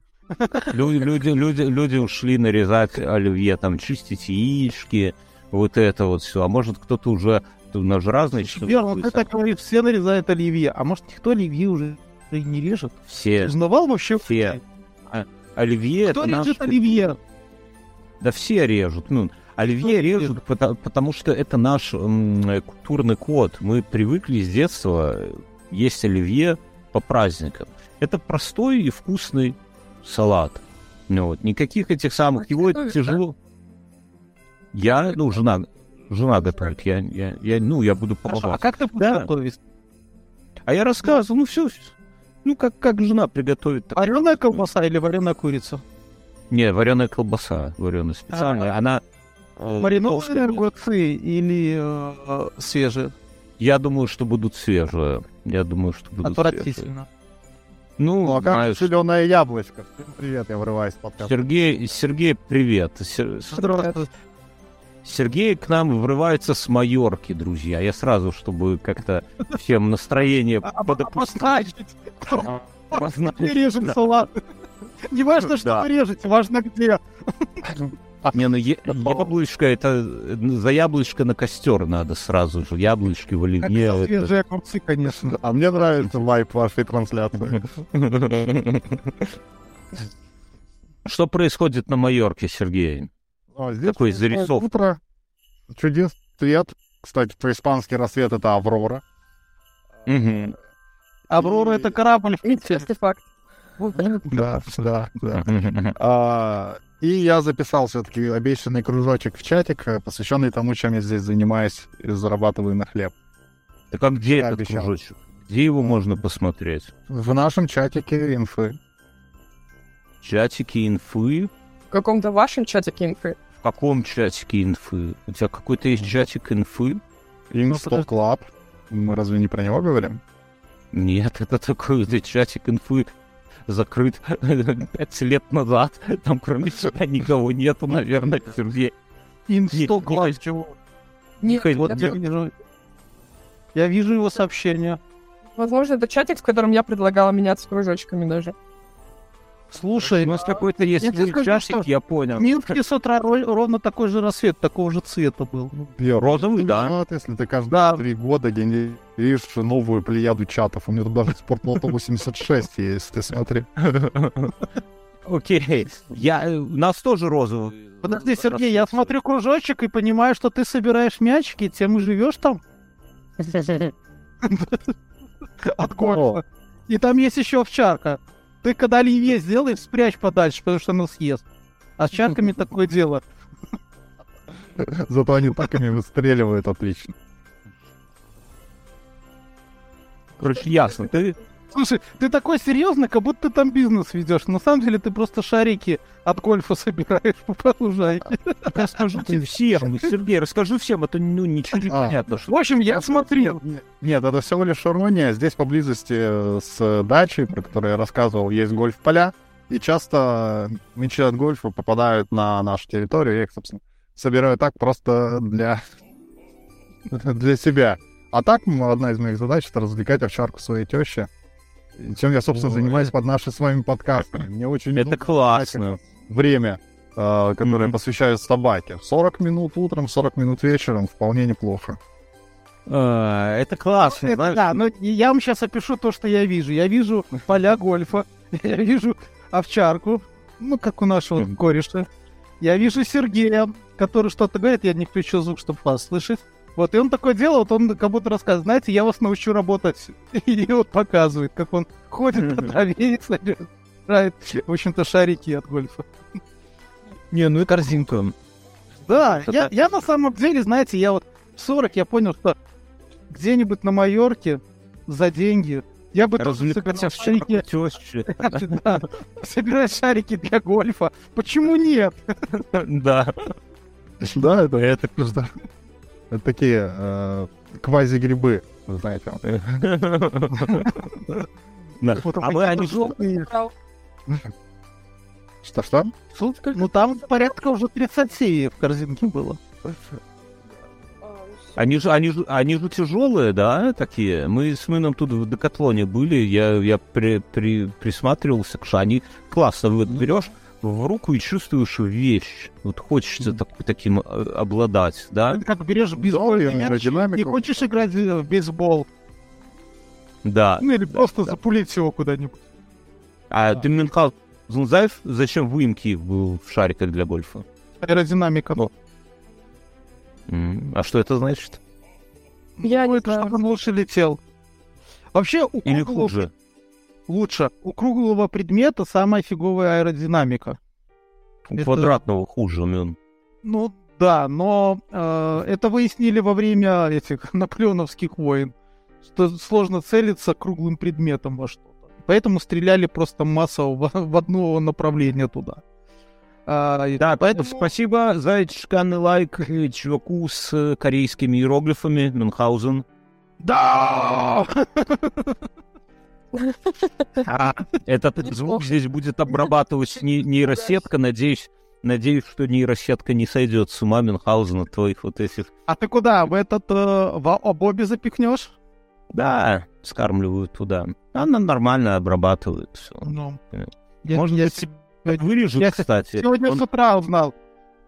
Люди, люди, люди, люди ушли нарезать оливье, там, чистить яички, вот это вот все. А может, кто-то уже... У нас же разные Верно, ты так говоришь, все нарезают оливье. А может, никто оливье уже и не режет? Все, Узнавал вообще? все. А, Оливье Кто это наш... режет оливье? Да все режут. Ну, оливье режут, пота- потому, что это наш м, э, культурный код. Мы привыкли с детства есть оливье по праздникам. Это простой и вкусный салат. Ну, вот, никаких этих самых... А Его готовишь, тяжело... Я, ну, жена, жена готовит. Я, я, я, ну, я буду Хорошо, помогать. а как ты Да. готовить? А я рассказываю, ну, все, ну, как, как жена приготовит. Вареная колбаса или вареная курица? Не, вареная колбаса, вареная специальная. Она... э, Маринованные огурцы или э, свежие? Я думаю, что будут свежие. Я думаю, что будут свежие. Отвратительно. Ну, Ну, а как знаешь, зеленое яблочко? Всем привет, я вырываюсь в подкаст. Сергей, Сергей, привет. Сер- Здравствуйте. Сергей к нам врывается с Майорки, друзья. Я сразу, чтобы как-то всем настроение А- а- подопустить. Режем салат. Не важно, что вы режете, важно где. Не, ну е- яблочко, это э, за яблочко на костер надо сразу же. Яблочки в оливье. это- Свежие огурцы, конечно. А мне нравится вайп вашей трансляции. Что происходит на Майорке, Сергей? А, здесь Такой утро- зарисовка. Утро, чудес, цвет. Кстати, по-испански рассвет — это Аврора. Мгм. Аврора это корабль. интересный факт. Да, да, да. И я записал все-таки обещанный кружочек в чатик, э, посвященный тому, чем я здесь занимаюсь и зарабатываю на хлеб. Так а где Я этот обещал. кружочек? Где его можно посмотреть? В нашем чатике инфы. Чатики инфы? В каком-то вашем чатике инфы. В каком чатике инфы? У тебя какой-то есть чатик инфы? Инсто Клаб. Мы разве не про него говорим? Нет, это такой вот чатик инфы закрыт пять лет назад. Там кроме тебя никого нету, наверное, Сергей. Инсто Не- глаз чего? Нет, Михаил, вот Я вижу, я вижу его сообщение. возможно, это чатик, в котором я предлагала меняться кружочками даже. Слушай, У нас какой-то есть я скажу, чатик, что я понял. в Минске с утра ровно такой же рассвет, такого же цвета был. Я Розовый, да. виноват, если ты каждые Да. три года генеришь новую плеяду чатов. У меня тут даже спортлото 86 есть, ты смотри. Окей. Я, э, у нас тоже розовый. Подожди, Сергей, я смотрю кружочек и понимаю, что ты собираешь мячики, тем и живешь там от гольфа. И там есть еще овчарка. Ты когда оливье сделаешь, спрячь подальше, потому что она съест. А с чарками такое дело. Зато они так ими выстреливают отлично. Короче, ясно. Ты Слушай, ты такой серьезный, как будто ты там бизнес ведешь. На самом деле ты просто шарики от гольфа собираешь по лужайке. расскажите всем, Сергей, расскажи всем, а то ну, ничего не А. понятно. В Что... общем, я смотрел. Нет, нет, это всего лишь ирония. Здесь поблизости э, с дачей, про которую я рассказывал, есть гольф-поля. И часто мячи от гольфа попадают на нашу территорию. Я их, собственно, собираю так просто для, для себя. А так, одна из моих задач — это развлекать овчарку своей тещи. Чем я, собственно, занимаюсь под наши с вами подкастами. Мне очень Это классно. время, э, которое Мгм. посвящаю собаке. 40 минут утром, 40 минут вечером вполне неплохо. А, Это классно, Это знаешь. да, но я вам сейчас опишу то, что я вижу. Я вижу поля гольфа, я вижу овчарку, ну, как у нашего кореша. Я вижу Сергея, который что-то говорит, я не включил звук, чтобы вас слышать. Вот, и он такое дело, вот он как будто рассказывает, знаете, я вас научу работать. И вот показывает, как он ходит по траве и собирает, в общем-то, шарики от гольфа. Не, ну и корзинка. Да, я, я на самом деле, знаете, я вот в 40 я понял, что где-нибудь на Майорке за деньги я бы тоже собирал в шарики, да, собирать шарики для гольфа. Почему нет? Да. Да, это, это. Это такие э, квази-грибы, знаете. А мы они желтые. Что-что? Ну там порядка уже 30 в корзинке было. Они же, они же, они же тяжелые, да, такие. Мы с Мином тут в Декатлоне были, я, я при, при, присматривался, что они классно вот берешь в руку и чувствуешь вещь. Вот хочется так, таким э, обладать, да? Это как берешь бейсбол, Да, мяч, и хочешь играть в бейсбол. Да. Ну или просто да. запулить его куда-нибудь. А ты Мюнхгаузен знаешь, зачем выемки в, в шариках для гольфа? Аэродинамика. Ну, А что это значит? Я Ну, не это знаю. чтобы он лучше летел. Вообще, у Или круглого- хуже? Лучше. У круглого предмета самая фиговая аэродинамика. У Это- квадратного хуже, Мюн. Ну да, но э, это выяснили во время этих наполеоновских войн, что сложно целиться круглым предметом во что-то. Поэтому стреляли просто массово в, в одно направление туда. А, и Да, поэтому спасибо за шикарный лайк э, чуваку с э, корейскими иероглифами Мюнхгаузен. Да! А, Этот звук здесь будет обрабатывать не- нейросетка. Надеюсь, надеюсь, что нейросетка не сойдет с ума Мюнхгаузена твоих вот этих. А ты куда? В этот э, в обобе запихнешь? Да, скармливают туда. Она нормально обрабатывает все. Ну. Э, Я, Может я быть, се- Вырежут, я кстати. сегодня Он- с утра узнал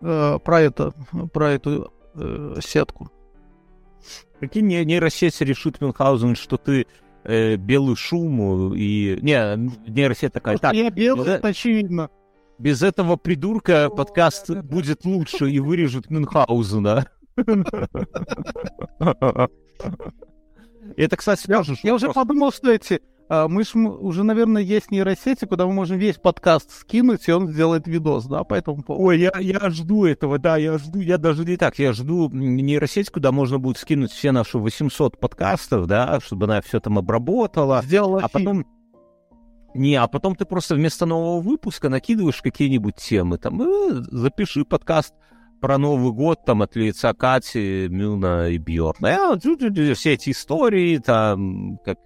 э, про это, про эту э, сетку. Прикинь, не- нейросеть решит Мюнхгаузен, что ты э, белый шум и... Не, нейросеть такая, так, я белый, да. это очевидно. без этого придурка подкаст будет лучше и вырежут Мюнхгаузена. Это, кстати, тоже Я уже подумал, что эти... а, мы ж м- уже, наверное, есть нейросети, куда мы можем весь подкаст скинуть, и он сделает видос, да, по этому поводу. Ой, я, я жду этого, да, я жду, я даже не так, я жду нейросеть, куда можно будет скинуть все наши 800 подкастов, да, чтобы она все там обработала, Сделала а фильм. потом... Не, а потом ты просто вместо нового выпуска накидываешь какие-нибудь темы, там, э, запиши подкаст про Новый год, там, от лица Кати, Мюна и Бьорна. Э, все эти истории, там, как...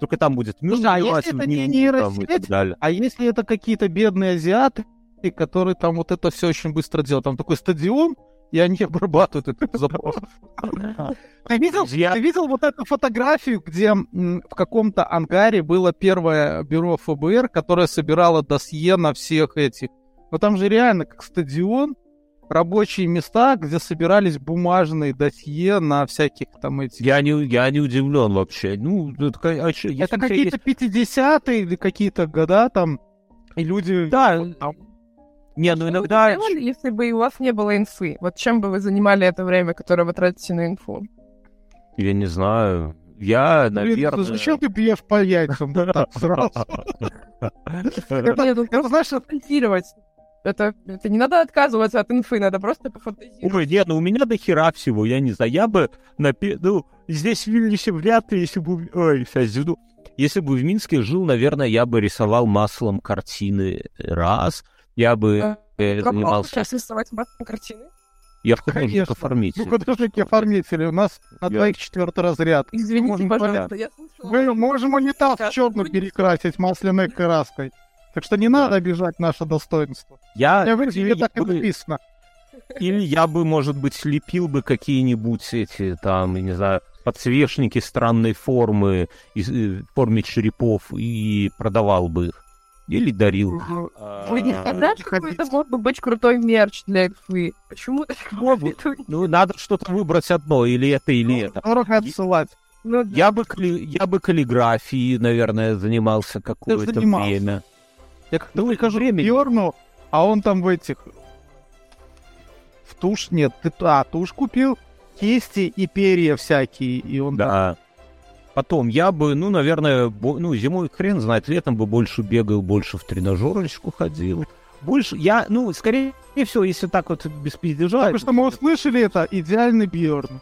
Только там будет Мюн, Слушай, а если это не там. А если это какие-то бедные азиаты, которые там вот это все очень быстро делают, там такой стадион, и они обрабатывают этот запрос. Ты видел, ты видел вот эту фотографию, где в каком-то ангаре было первое бюро ФБР, которое собирало досье на всех этих. Но там же реально как стадион, рабочие места, где собирались бумажные досье на всяких там этих... Я не, я не удивлен вообще. Ну, это, а если Это какие-то 50-е или какие-то года там, и люди... есть- Да, там, не, ну Что бы иногда... делали, если бы у вас не было инфы? Вот чем бы вы занимали это время, которое вы тратите на инфу? Я не знаю. Я, Блин, наверное... зачем ты бьешь по яйцам так сразу? Это, Нет, ну, знаешь, это-. Это, не надо отказываться от инфы, надо просто пофантазировать. Ой, нет, ну у меня до хера всего, я не знаю. Я бы напи... Ну, здесь в Вильнюсе вряд ли, если бы... Ой, сейчас жду. Если бы в Минске жил, наверное, я бы рисовал маслом картины раз. Я бы А, э, Как занимался... сейчас рисовать массовые картины? Я художник Конечно. оформитель. ну, художники оформители, у нас на Я- двоих четвертый разряд. Извините, Можем пожалуйста, я слышала. Мы можем унитаз в будет. перекрасить масляной краской. Так что не надо обижать наше достоинство. Я... Я или так и написано. Или я бы, может быть, слепил бы какие-нибудь эти, там, я не знаю, подсвечники странной формы, из- э, в форме черепов, и продавал бы их. Или дарил. Вы не А, знаете, какой это мог бы быть крутой мерч для инфы? Почему это- Ну, надо что-то выбрать одно, или это, или это. Дорого отсылать. Ну, да. Я бы, я бы каллиграфией, наверное, занимался какое-то занимался. время. Я как-то Ну, прихожу время. к Бьорну, а он там в этих... В тушь нет. Ты, а, тушь купил, кисти и перья всякие. И он Да. Потом я бы, ну, наверное, бо- ну, зимой хрен знает, летом бы больше бегал, больше в тренажерочку ходил. Больше, я, ну, скорее всего, если так вот без пиздежа... Только что мы услышали это, идеальный Бьорн.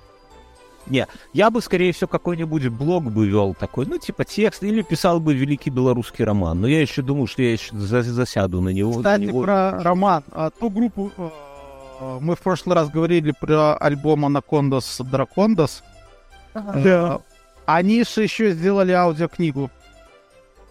Я бы, скорее всего, какой-нибудь блог бы вел такой, ну, типа текст, или писал бы великий белорусский роман. Но я еще думаю, что я еще за- засяду на него. на Кстати, него. про роман. А, ту группу... э, Мы в прошлый раз говорили про альбом Анакондас Дракондас. Ага. Да. Они же еще сделали аудиокнигу.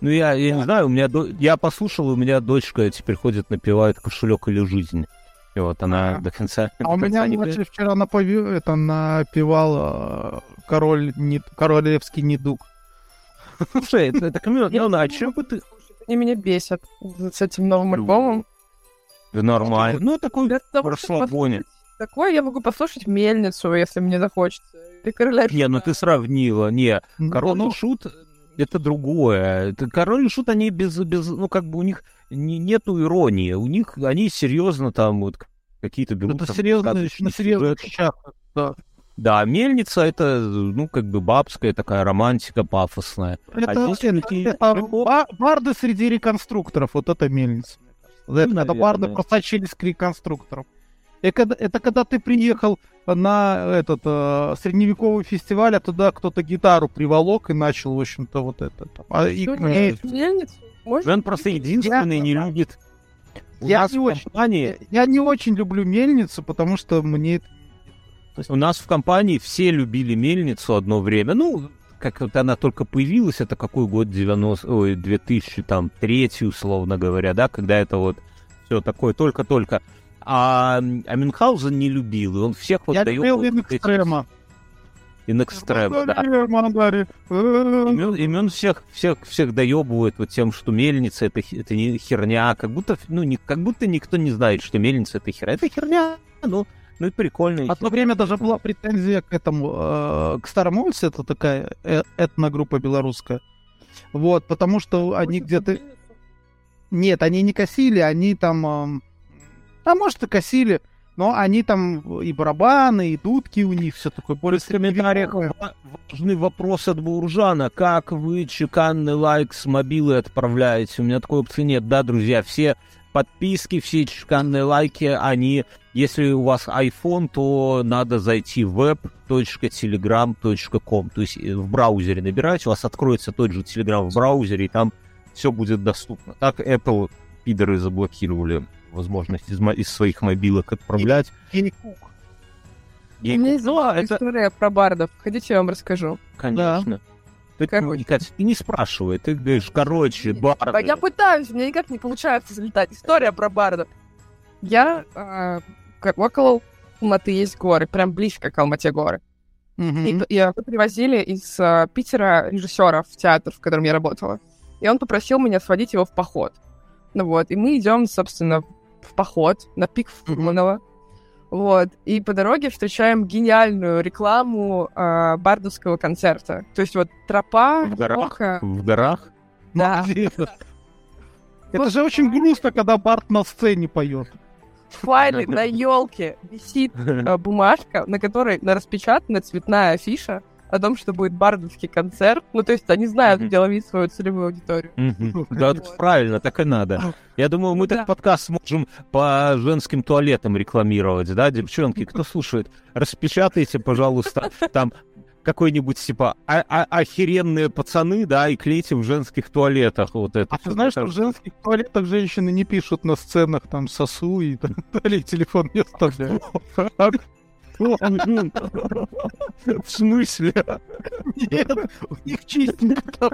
Ну, я, я не знаю, у меня, до- я послушал, у меня дочка теперь ходит, напевает кошелек или жизнь. И вот она до конца... А у меня не младший вчера напови- это напевал э, король не... королевский недуг. Слушай, это, это Камила, а чем бы ты... Они меня бесят с этим новым альбомом. Да нормально. Ну, такой расслабоне. Такое я могу послушать мельницу, если мне захочется. Или короля Не, ну ты сравнила. Не, Король Ну, и Шут — это другое. Это Король и Шут, они без, без... Ну, как бы у них не, нету иронии. У них они серьезно там вот какие-то берут... Это серьезно, на серьезных сюжеты. щах. Да. Да, мельница это, ну, как бы бабская такая романтика пафосная. Это, А здесь это- такие это барды среди реконструкторов, вот это мельница. кажется. Это когда барды просочились к реконструкторам. Когда- это когда ты приехал на этот э, средневековый фестиваль, а туда кто-то гитару приволок и начал, в общем-то, вот это. там. А, и- э, мельницу? Можно? Он просто единственный не любит. У Я нас не в очень. компании, я не очень люблю мельницу, потому что мне это у нас в компании все любили мельницу одно время. Ну, как вот она только появилась, это какой год 90, ой, 2003, условно говоря, да, когда это вот все такое только-только. А, а Мюнхгаузен не любил, и он всех вот Я дает любил вот эти- Extrema. In Extrema, да. Имен, имен всех, всех, всех доебывает вот тем, что мельница это, это не херня, как будто, ну, не, как будто никто не знает, что мельница это херня. Это херня, ну, ну и прикольно. Одно время даже была претензия к этому, э, к Старому это такая э- этногруппа белорусская. Вот, потому что они где-то... Нет, они не косили, они там... эм, А может и косили, но они там и барабаны, и дудки у них, все такое более в комментариях важный вопрос от Буржана. Как вы чеканный лайк с мобилы отправляете? У меня такой опции нет. Да, друзья, все подписки, все чеканные лайки, они... Если у вас iPhone, то надо зайти в web.telegram.com. То есть э, в браузере набирать, у вас откроется тот же Telegram в браузере, и там все будет доступно. Так Apple пидоры заблокировали возможность из, из своих мобилок отправлять. Гений Кук. У меня есть а это- история про бардов. Хотите, я вам расскажу? Конечно. Ты, Короче. Катя, ты не спрашивай, ты говоришь, короче, бар. А Я пытаюсь, мне никак не получается залетать. История про бардов. Я, а, как около Алматы есть горы, прям близко к Алмате горы. Мгм. И, и, а, привозили из а, Питера режиссера в театр, в котором я работала. И он попросил меня сводить его в поход. Ну вот, и мы идем, собственно, в поход на пик Фурманова. Вот, и по дороге встречаем гениальную рекламу а, бардовского концерта. То есть вот тропа, В горах? В горах? да. Это же очень грустно, когда Барт на сцене поет. файле на елке висит э, бумажка, на которой на распечатана цветная афиша о том, что будет бардовский концерт. Ну, то есть они знают, где ловить свою целевую аудиторию. Да, правильно, так и надо. Я думаю, мы так подкаст сможем по женским туалетам рекламировать, да, девчонки, кто слушает, распечатайте, пожалуйста, там какой-нибудь, типа, а- а- охеренные пацаны, да, и клейте в женских туалетах вот это. А ты знаешь, что в женских туалетах женщины не пишут на сценах там сосу и так далее, телефон не оставляют. В смысле? Нет, у них чистенько.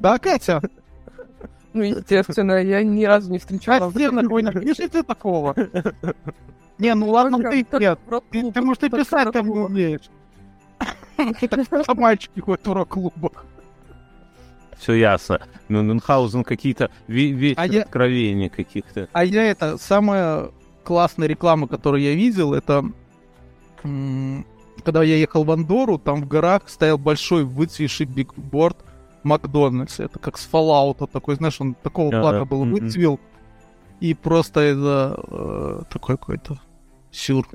Да, Катя, Ну, естественно, я ни разу не встречала. Катя, нахуй не пишите такого. Не, ну ладно, ты нет. Ты, ты, может, и писать там не умеешь. А мальчики ходят в рок-клубах. Все ясно. Ну, Мюнхгаузен какие-то ве- вечер А я- откровений каких-то. А я это, самая классная реклама, которую я видел, это когда я ехал в Андору, там в горах стоял большой выцвевший бигборд Макдональдс. Это как с Fallout такой, знаешь, он такого Ага, плана был, мгм. выцвел. И просто это э, такой какой-то сюр.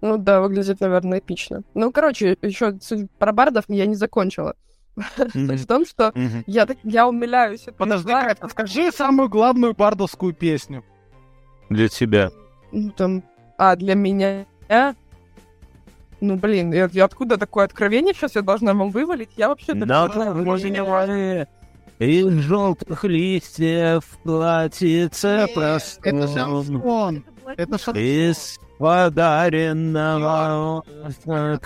Ну да, выглядит, наверное, эпично. Ну, короче, еще суть про бардов я не закончила. Суть в том, что Мгм. я, так- я умиляюсь. Подожди, скажи самую главную бардовскую песню. Для тебя. Ну, там, а для меня... Ну, блин, я, я откуда такое откровение сейчас я должна вам вывалить? Я вообще... На воре из желтых листьев платьице простом. Это шансон. Это шансон. Из подаренного вот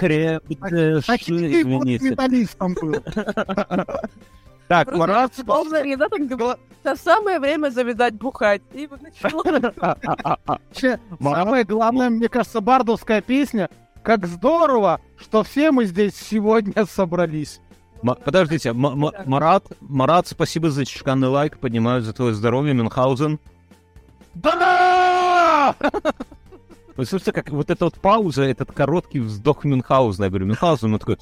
извините. металлистом был. Так, Просто Марат, Должна я, да, так говорю? Самое время завязать бухать. И вот Самое главное, мне кажется, бардовская песня. Как здорово, что все мы здесь сегодня собрались. Ма- Подождите, М- М- Марат, Марат, спасибо за чеканный лайк, поднимаю за твое здоровье, Мюнхгаузен. Да! Вы слышите, как вот эта вот пауза, этот короткий вздох Мюнхгаузена. Я говорю, Мюнхгаузен, он такой,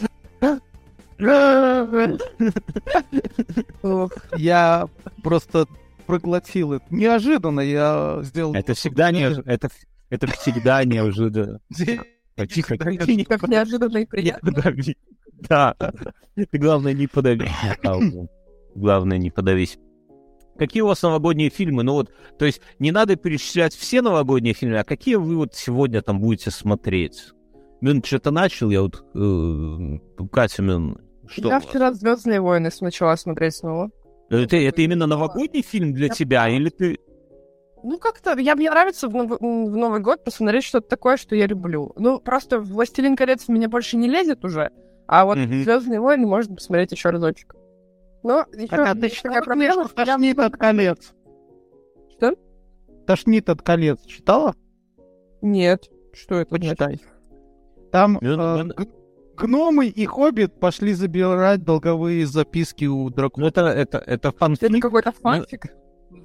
Я просто проглотил это. Неожиданно я сделал... это всегда не, это, это всегда неожиданно. Тихо, тихо, Как неожиданно и приятно. Да. Ты, главное, не подавись. Главное, не подавись. Какие у вас новогодние фильмы? Ну вот, то есть не надо перечислять все новогодние фильмы, а какие вы вот сегодня там будете смотреть? Мин что-то начал, я вот... э, Катя, Мин, что? Я вчера Звездные войны начала смотреть снова. Это, это именно новогодний фильм для тебя, или ты... Ну, как-то, я, мне нравится в, Нов- в Новый год посмотреть что-то такое, что я люблю. Ну, просто «Властелин колец» в меня больше не лезет уже, а вот Мгм. «Звездные войны» можно посмотреть еще разочек. Но еще А ты такая проблема, что тошнит от колец? Что? Тошнит от колец. Читала? Нет. Что это? Почитай. Там э, гномы и хоббит пошли забирать долговые записки у Ну, дракона. это, это, это Это фанфик. какой-то фанфик?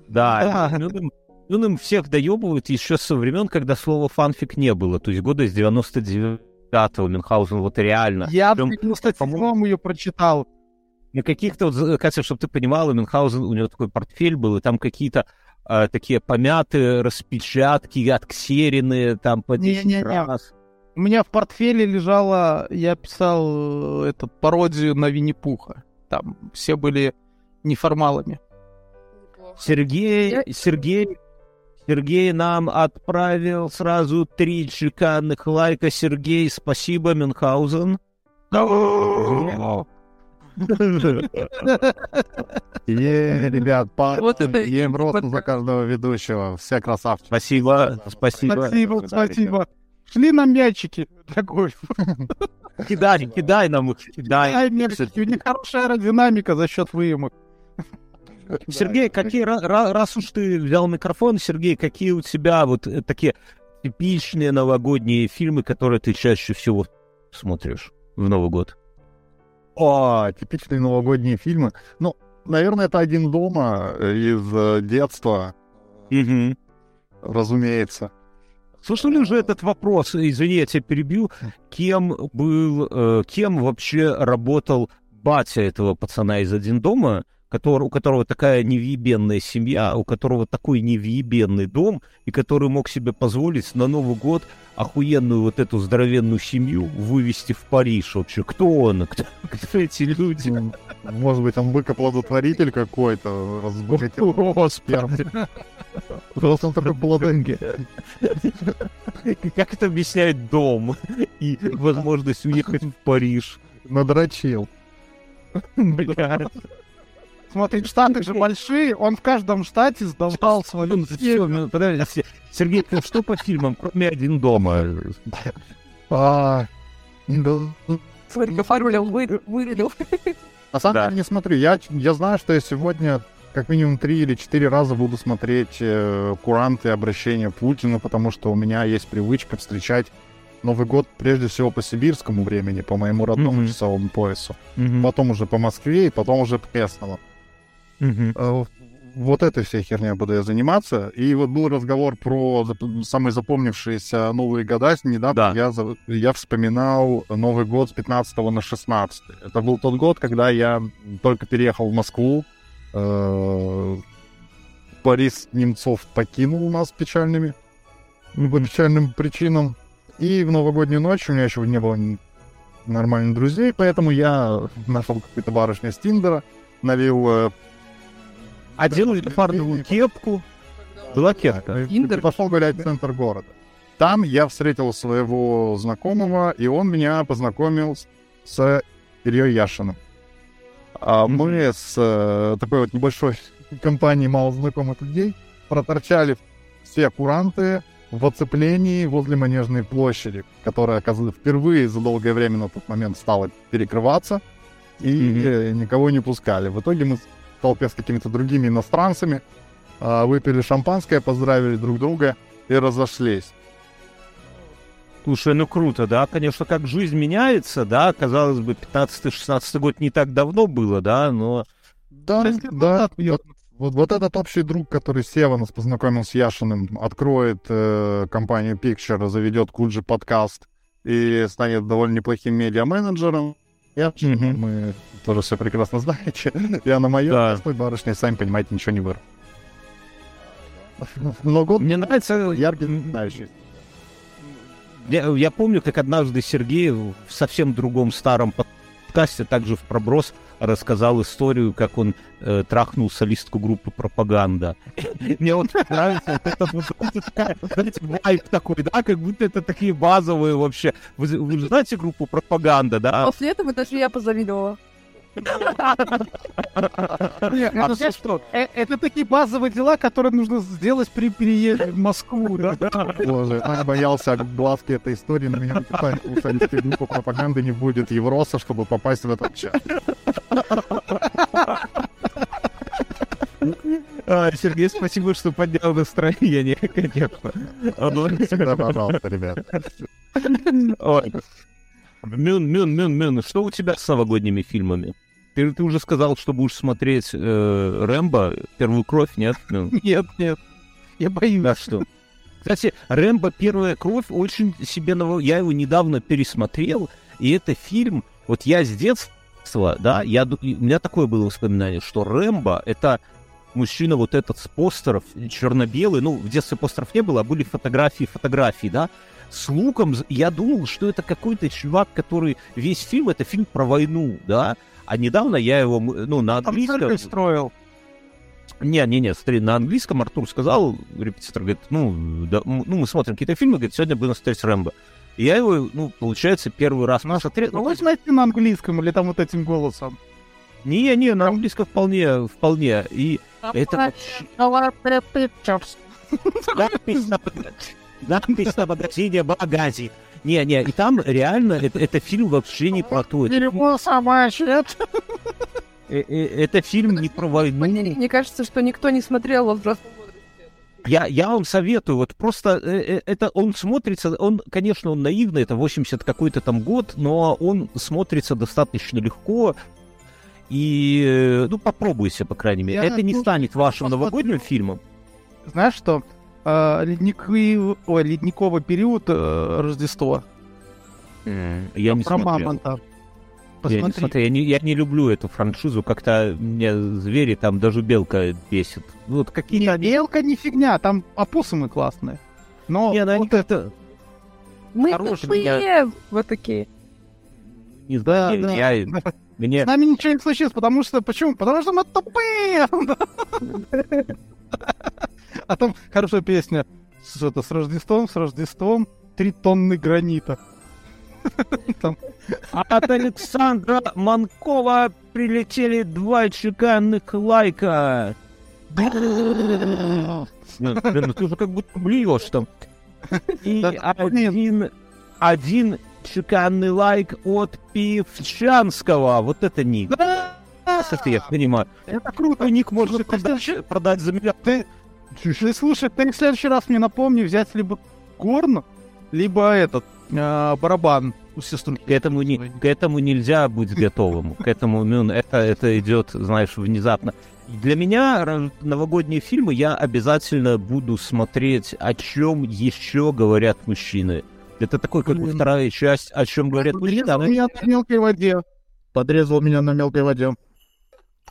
Да, Да. ну, им- ну, им всех доебывают еще со времен, когда слова фанфик не было. То есть года с 99-го Мюнхгаузен вот реально. Я в Прям, 97 ее прочитал. На каких-то, вот, за- Катя, чтобы ты понимала, Мюнхгаузен, у него такой портфель был, и там какие-то э, такие помятые распечатки, отксеренные, там по 10 Не-не-не. раз. У меня в портфеле лежала, я писал э, этот пародию на Винни-Пуха. Там все были неформалами. Сергей, Сергей, Сергей нам отправил сразу три чеканных лайка. Сергей, спасибо, Мюнхгаузен. Е, ребят, по Вот это ем просто вот за каждого ведущего. Все красавчики. Спасибо, спасибо. Спасибо, спасибо. Шли на мячики для гольфа. Кидай, кидай нам их, кидай. Ай, мячики, у них хорошая аэродинамика за счет выемок. Сергей, какие, ра- ра- раз уж ты взял микрофон, Сергей, какие у тебя вот э, такие типичные новогодние фильмы, которые ты чаще всего смотришь в Новый год? О, типичные новогодние фильмы. Ну, наверное, это «Один дома» из э, детства, Угу. разумеется. Слышали уже этот вопрос, извини, я тебя перебью, кем был, э, кем вообще работал батя этого пацана из «Один дома», который, у которого такая невъебенная семья, у которого такой невъебенный дом, и который мог себе позволить на Новый год охуенную вот эту здоровенную семью вывести в Париж вообще. Кто он? Кто, кто эти люди? Может быть, он быкоплодотворитель какой-то, разбогател. Господи. Просто он такой плоденький. Как это объясняет дом и возможность уехать в Париж? Надрочил. Бля. Смотри, штаты же большие, он в каждом штате сдавал свою подожди, Се- Сергей, что по фильмам, кроме «Один дома»? А. Смотри, Гафарулил вырядил. На самом деле не смотрю. Я, я знаю, что я сегодня как минимум три или четыре раза буду смотреть э, куранты обращения Путина, потому что у меня есть привычка встречать Новый год прежде всего по сибирскому времени, по моему родному Мгм. часовому поясу. Мгм, Потом уже по Москве и потом уже по местному. Э, Вот этой всей херней буду я заниматься. И вот был разговор про самые запомнившиеся новые года. Недавно Да. я, я вспоминал Новый год с 15 на 16. Это был тот год, когда я только переехал в Москву. Э, Борис Немцов покинул нас печальными, ну, по печальным причинам. И в новогоднюю ночь у меня еще не было нормальных друзей, поэтому я нашел какую-то барышню с Тиндера, налил э, Одел леопардовую кепку. Была кепка. Тиндер? Пошел гулять в центр города. Там я встретил своего знакомого, и он меня познакомил с- Ильей Яшиным. А мы с э, такой вот небольшой компанией малознакомых людей проторчали все куранты в оцеплении возле Манежной площади, которая, оказывается, впервые за долгое время на тот момент стала перекрываться, и э, никого не пускали. В итоге мы толпе с какими-то другими иностранцами, а, выпили шампанское, поздравили друг друга и разошлись. Слушай, ну круто, да, конечно, как жизнь меняется, да, казалось бы, 15-16 год не так давно было, да, но... Да, да, вот, вот, вот этот общий друг, который Сева нас познакомил с Яшиным, откроет э, компанию Picture, заведет Куджи подкаст и станет довольно неплохим медиа-менеджером. Я, mm-hmm. мы тоже все прекрасно знаете. Я на моем да. простой барышне, сами понимаете, ничего не вырос. Но год Мне нравится яркий, знающий. Я, я помню, как однажды Сергей в совсем другом старом подкасте, также в проброс, рассказал историю, как он э, трахнул солистку группы «Пропаганда». Мне вот нравится вот этот вот, знаете, вайп такой, да, как будто это такие базовые вообще. Вы, вы знаете группу «Пропаганда», да? После этого даже я позавидовала. А все что? Э, это такие базовые дела, которые нужно сделать при переезде в Москву, да? Боже, я боялся глазки этой истории, но меня слушали, группа пропаганды не будет Евроса, чтобы попасть в этот чат. А, Сергей, спасибо, что поднял настроение, конечно. Всегда пожалуйста, ребят. Ой. Мюн, Мюн, Мюн, Мюн, что у тебя с новогодними фильмами? Ты, ты уже сказал, что будешь смотреть э, Рэмбо, Первую кровь, нет? Мюн? Нет, нет. Я боюсь. Да что? Кстати, Рэмбо Первая кровь очень себе ново... Я его недавно пересмотрел, и это фильм... Вот я с детства, да, я, у меня такое было воспоминание, что Рэмбо — это мужчина вот этот с постеров, черно-белый, ну, в детстве постеров не было, а были фотографии, фотографии, да, с луком. Я думал, что это какой-то чувак, который весь фильм это фильм про войну, да. А недавно я его, ну, на английском... строил. Не, не, не, смотри, на английском Артур сказал, репетитор говорит, ну, да, ну мы смотрим какие-то фильмы, говорит, сегодня будем смотреть Рэмбо. И я его, ну, получается, первый раз ну, посмотрел. Ну, вы знаете на английском или там вот этим голосом? Не, не, на английском вполне, вполне. И это... Надпись на магазине магазин. Не, не, и там реально это, это фильм вообще не про то. Дерьмо собачье. Э, э, это фильм не про войну. Мне кажется, что никто не смотрел во взрослом я, я вам советую, вот просто э, это он смотрится, он, конечно, он наивный, это 80 какой-то там год, но он смотрится достаточно легко, и, ну, попробуйте, по крайней мере. Я это не станет вашим новогодним фильмом. Знаешь что? Э, ледниковый, ой, ледниковый период э, Рождества. Mm, я не Про смотрел. мамонта. Посмотри. Я не, смотрю, я, не, я не люблю эту франшизу, как-то мне звери там даже белка бесит. Вот какие-то... Не, белка не фигня, там опоссумы классные. Но не, вот они это... Мы тупые, я... вот такие. Не знаю, да, я... Да. Мне... С нами ничего не случилось, потому что... Почему? Потому что мы тупые! А там хорошая песня с, это, с Рождеством, с Рождеством, три тонны гранита. Там. От Александра Манкова прилетели два чеканных лайка. Ну, ты уже как будто блюешь там. И один, один чеканный лайк от Пивчанского. Вот это ник. Это я понимаю. Это круто. Ник можно продать, продать за миллиард. Ты, ты слушай, ты в следующий раз мне напомни взять либо горн, либо этот э, барабан. К этому, не, к этому нельзя быть готовым. К этому ну, это, это идет, знаешь, внезапно. Для меня новогодние фильмы я обязательно буду смотреть, о чем еще говорят мужчины. Это такой, как бы вторая часть, о чем говорят мужчины. Подрезал меня на мелкой воде. Подрезал меня на мелкой воде.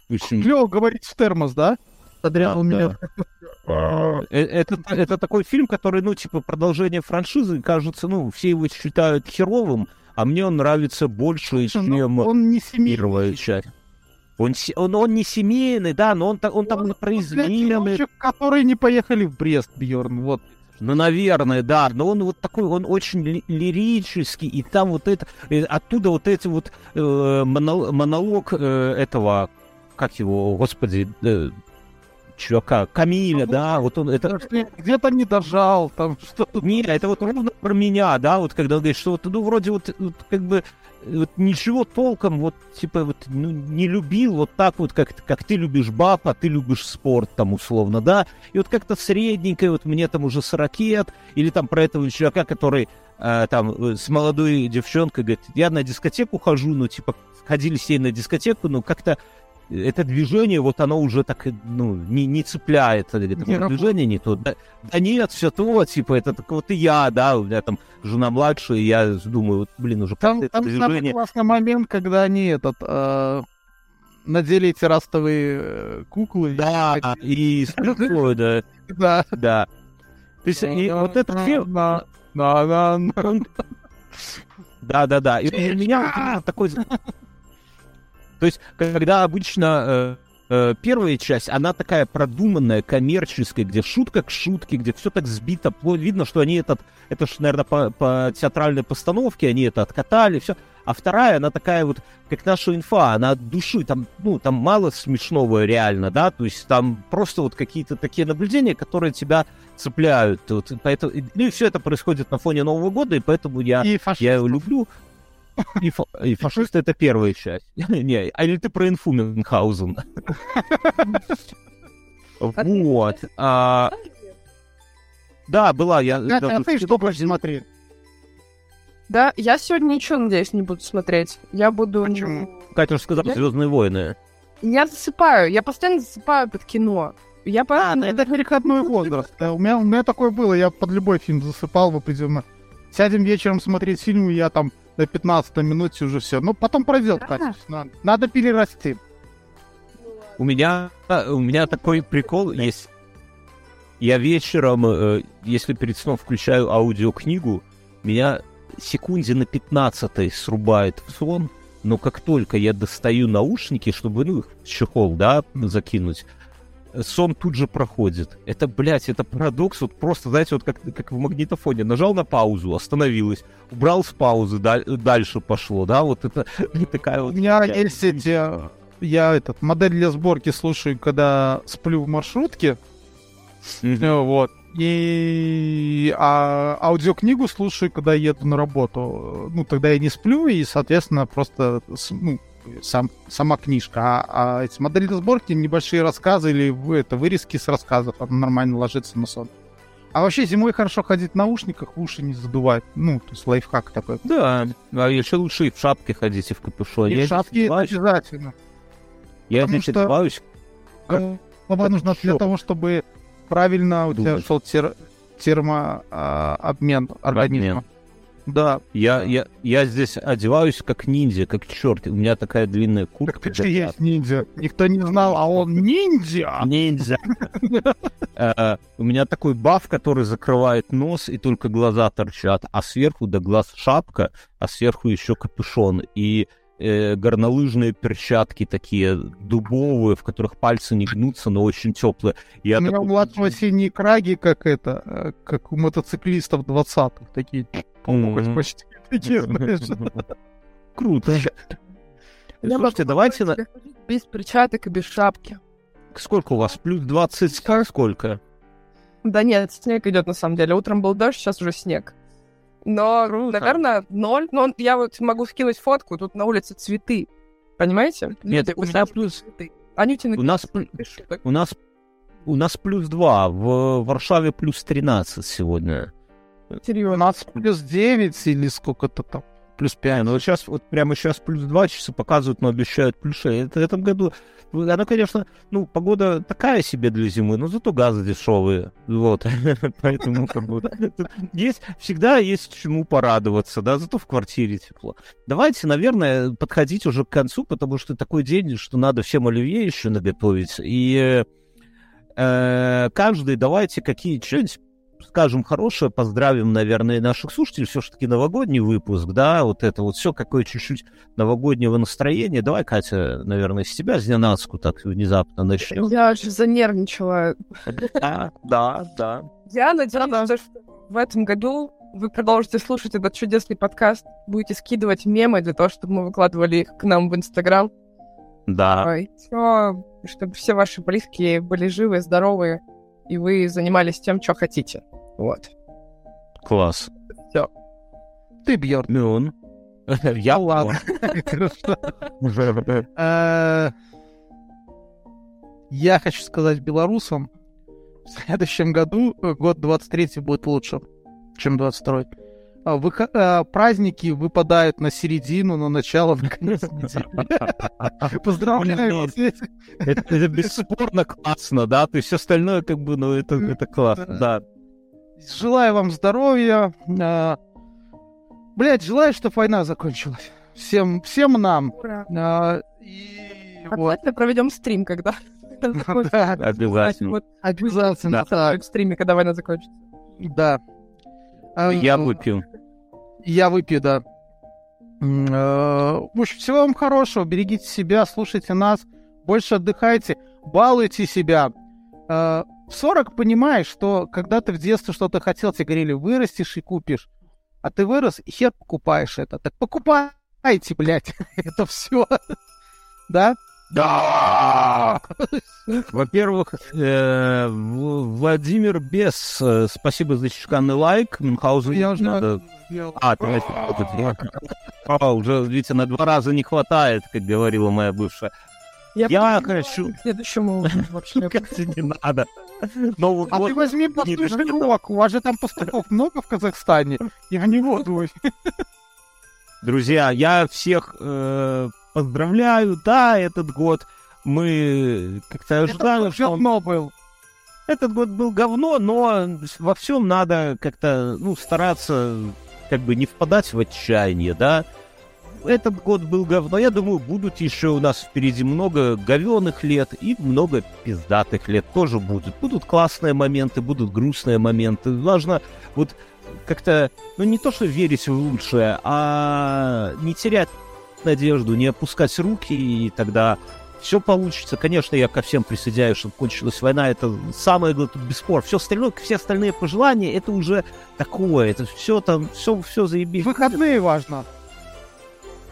Клево говорить в термос, да? Подрезал меня. Э, это, это такой фильм, который, ну, типа, продолжение франшизы, кажется, ну, все его считают херовым, а мне он нравится больше, ну, чем он не первая часть. Он, он, он не семейный, да, но он, он там он, произведенный. Которые не поехали в Брест, Бьорн, вот. Ну, наверное, да, но он вот такой, он очень ли, лирический, и там вот это, э, оттуда вот эти вот э, монолог, монолог э, этого, как его, господи, э, чувака, Камиля, да, вот он, это... Где-то не дожал, там что-то... Не, это вот ровно про меня, да, вот когда он говорит, что вот, ну, вроде вот, вот как бы вот ничего толком, вот, типа, вот, ну, не любил вот так вот, как, как ты любишь баб, а ты любишь спорт, там, условно, да, и вот как-то средненькое, вот мне там уже 40 лет, или там про этого чувака, который э, там с молодой девчонкой говорит, я на дискотеку хожу, ну, типа, ходили с ней на дискотеку, но как-то это движение, вот оно уже так, ну, не, не цепляет, это не движение не то. Да, да нет, все то, типа, это так вот и я, да, у меня там жена младшая, и я думаю, вот, блин, уже там, там движение... классный момент, когда они этот, э, надели эти растовые э, куклы. Да, и, и с да. Да. Да. То есть, и вот этот фильм... Да-да-да. И у меня такой то есть, когда обычно э, э, первая часть, она такая продуманная, коммерческая, где шутка к шутке, где все так сбито, видно, что они этот, это ж, наверное, по, по театральной постановке, они это откатали, все. А вторая, она такая вот, как наша инфа, она от души, там, ну, там мало смешного реально, да, то есть там просто вот какие-то такие наблюдения, которые тебя цепляют. Вот, поэтому, ну и все это происходит на фоне Нового года, и поэтому я, я его люблю. И, фа- и фашисты это первая часть. Не, а или ты про инфу Мюнхгаузен? Вот. А, да, была. Я, а ты что будешь смотреть? Да, я сегодня ничего, надеюсь, не буду смотреть. Я буду... Почему? Катя уже сказала «Звездные войны». Я засыпаю, я постоянно засыпаю под кино. Я а, ну это переходной возраст. У меня, у меня такое было, я под любой фильм засыпал в определенно. Сядем вечером смотреть фильм, и я там на 15 минуте уже все. Ну, потом пройдет, да. Катя. Надо, надо перерасти. У меня, у меня такой прикол есть. Я вечером, э, если перед сном включаю аудиокнигу, меня секунде на 15 срубает в сон, но как только я достаю наушники, чтобы, ну, чехол, да, закинуть, сон тут же проходит. Это, блядь, это парадокс, вот просто, знаете, вот как, как в магнитофоне. Нажал на паузу, остановилось, убрал с паузы, даль, дальше пошло, да, вот это такая вот... У меня есть эти... Я этот, модель для сборки слушаю, когда сплю в маршрутке, mm-hmm. вот, и а, аудиокнигу слушаю, когда еду на работу. Ну, тогда я не сплю, и, соответственно, просто ну, сам, сама книжка, а, а эти модели сборки, небольшие рассказы или это вырезки с рассказов, она нормально ложится на сон. А вообще зимой хорошо ходить в наушниках, уши не задувать. Ну, то есть лайфхак такой. Да, а еще лучше и в шапке ходить, и в капюшоне. И в шапке обязательно. Я Потому что одеваюсь... Голова нужна для того, чтобы правильно у тебя шел тер... термообмен а, организма. Да. Я, я, я здесь одеваюсь как ниндзя, как черт. У меня такая длинная куртка. Так ты есть ниндзя. Никто не знал, а он ниндзя. Ниндзя. Э, у меня такой баф, который закрывает нос, и только глаза торчат, а сверху до глаз шапка, а сверху еще капюшон. И э, горнолыжные перчатки такие дубовые, в которых пальцы не гнутся, но очень теплые. Я у меня такой... у младшего синие краги, как это, э, как у мотоциклистов 20-х, такие mm-hmm. почти такие, знаешь. Круто. Слушайте, давайте... На... Без перчаток и без шапки. Сколько у вас? Плюс 20? Сколько? Да нет, снег идет на самом деле. Утром был дождь, сейчас уже снег. Но, Круто. наверное, ноль. Но я вот могу скинуть фотку, тут на улице цветы. Понимаете? Нет, Люди, у меня плюс... Цветы. Анютины у нас, у нас у нас плюс 2, в Варшаве плюс 13 сегодня. Серьезно? У нас плюс 9 или сколько-то там плюс 5. Ну, вот сейчас, вот прямо сейчас плюс 2 часа показывают, но обещают плюс 6. Это, в этом году, она, конечно, ну, погода такая себе для зимы, но зато газы дешевые. Вот. Поэтому, как бы, есть, всегда есть чему порадоваться, да, зато в квартире тепло. Давайте, наверное, подходить уже к концу, потому что такой день, что надо всем оливье еще наготовить. И э, каждый давайте какие что-нибудь скажем хорошее, поздравим, наверное, наших слушателей. Все-таки новогодний выпуск, да, вот это вот все какое чуть-чуть новогоднего настроения. Давай, Катя, наверное, с тебя, с Ненацку так внезапно начнем. Я же занервничала. Да, да, да. Я надеюсь, что в этом году вы продолжите слушать этот чудесный подкаст, будете скидывать мемы для того, чтобы мы выкладывали их к нам в Инстаграм. Да. Все чтобы все ваши близкие были живы, здоровы, и вы занимались тем, что хотите. Вот. Класс. Все. Ты, Бьерн. Мюн. Я ладно. Э, Я хочу сказать белорусам, в следующем году, э, год 23 будет лучше, чем 22 а, выхо- а, праздники выпадают на середину, на начало, на конец недели. Поздравляю вас. Это, бесспорно классно, да? То есть все остальное как бы, ну, это, это классно, да. Желаю вам здоровья. а, Блядь, желаю, чтобы война закончилась. Всем, всем нам. Ура. А, И вот. Обязательно проведем стрим, когда Да, Обязательно. Обязательно в стриме, когда война закончится. Да. Я выпью. Я выпью, да. Э, В общем, всего вам хорошего. Берегите себя, слушайте нас. Больше отдыхайте. Балуйте себя. Э, В 40 понимаешь, что когда ты в детстве что-то хотел, тебе говорили, вырастешь и купишь. А ты вырос и хер покупаешь это. Так покупайте, блядь. Это все. Да? Да! Во-первых, э, Владимир Бес, э, спасибо за чеканный лайк. Мюнхгаузен Я уже надо-. А, я- А, уже, видите, на два раза не хватает, как говорила моя бывшая. Я хочу... К следующему вообще. Как-то не надо. Новый А год. ты возьми послушай рок. У вас же там пастухов много в Казахстане. Я не воду. Друзья, я всех э, поздравляю. Да, этот год мы как-то ожидали, что он говно был. Этот год был говно, но во всем надо как-то, ну, стараться как бы не впадать в отчаяние, да. Этот год был говно. Я думаю, будут еще у нас впереди много говеных лет и много пиздатых лет тоже будут. Будут классные моменты, будут грустные моменты. Важно вот как-то, ну, не то, что верить в лучшее, а не терять надежду, не опускать руки, и тогда все получится. Конечно, я ко всем присоединяюсь, чтобы кончилась война. Это самое тут бесспор. Все остальное, все остальные пожелания, это уже такое. Это все там, все, все заебись. Выходные важно.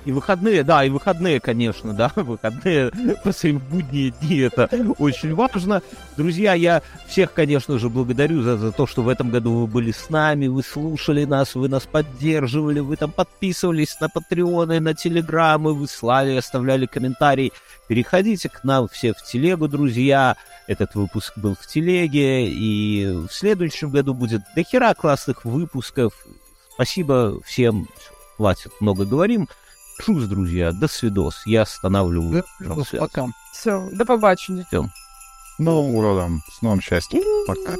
И выходные, да, и выходные, конечно, да, выходные после будние дни, это очень важно. Друзья, я всех, конечно же, благодарю за, за то, что в этом году вы были с нами, вы слушали нас, вы нас поддерживали, вы там подписывались на Патреоны, на Телеграмы, вы слали, оставляли комментарии. Переходите к нам все в телегу, друзья. Этот выпуск был в телеге, и в следующем году будет дохера классных выпусков. Спасибо всем. Хватит, много говорим. Шус, друзья, до свидос. Я останавливаю. Да, пока. Все, до побачення. Все. Новым ну, С новым счастьем. Пока.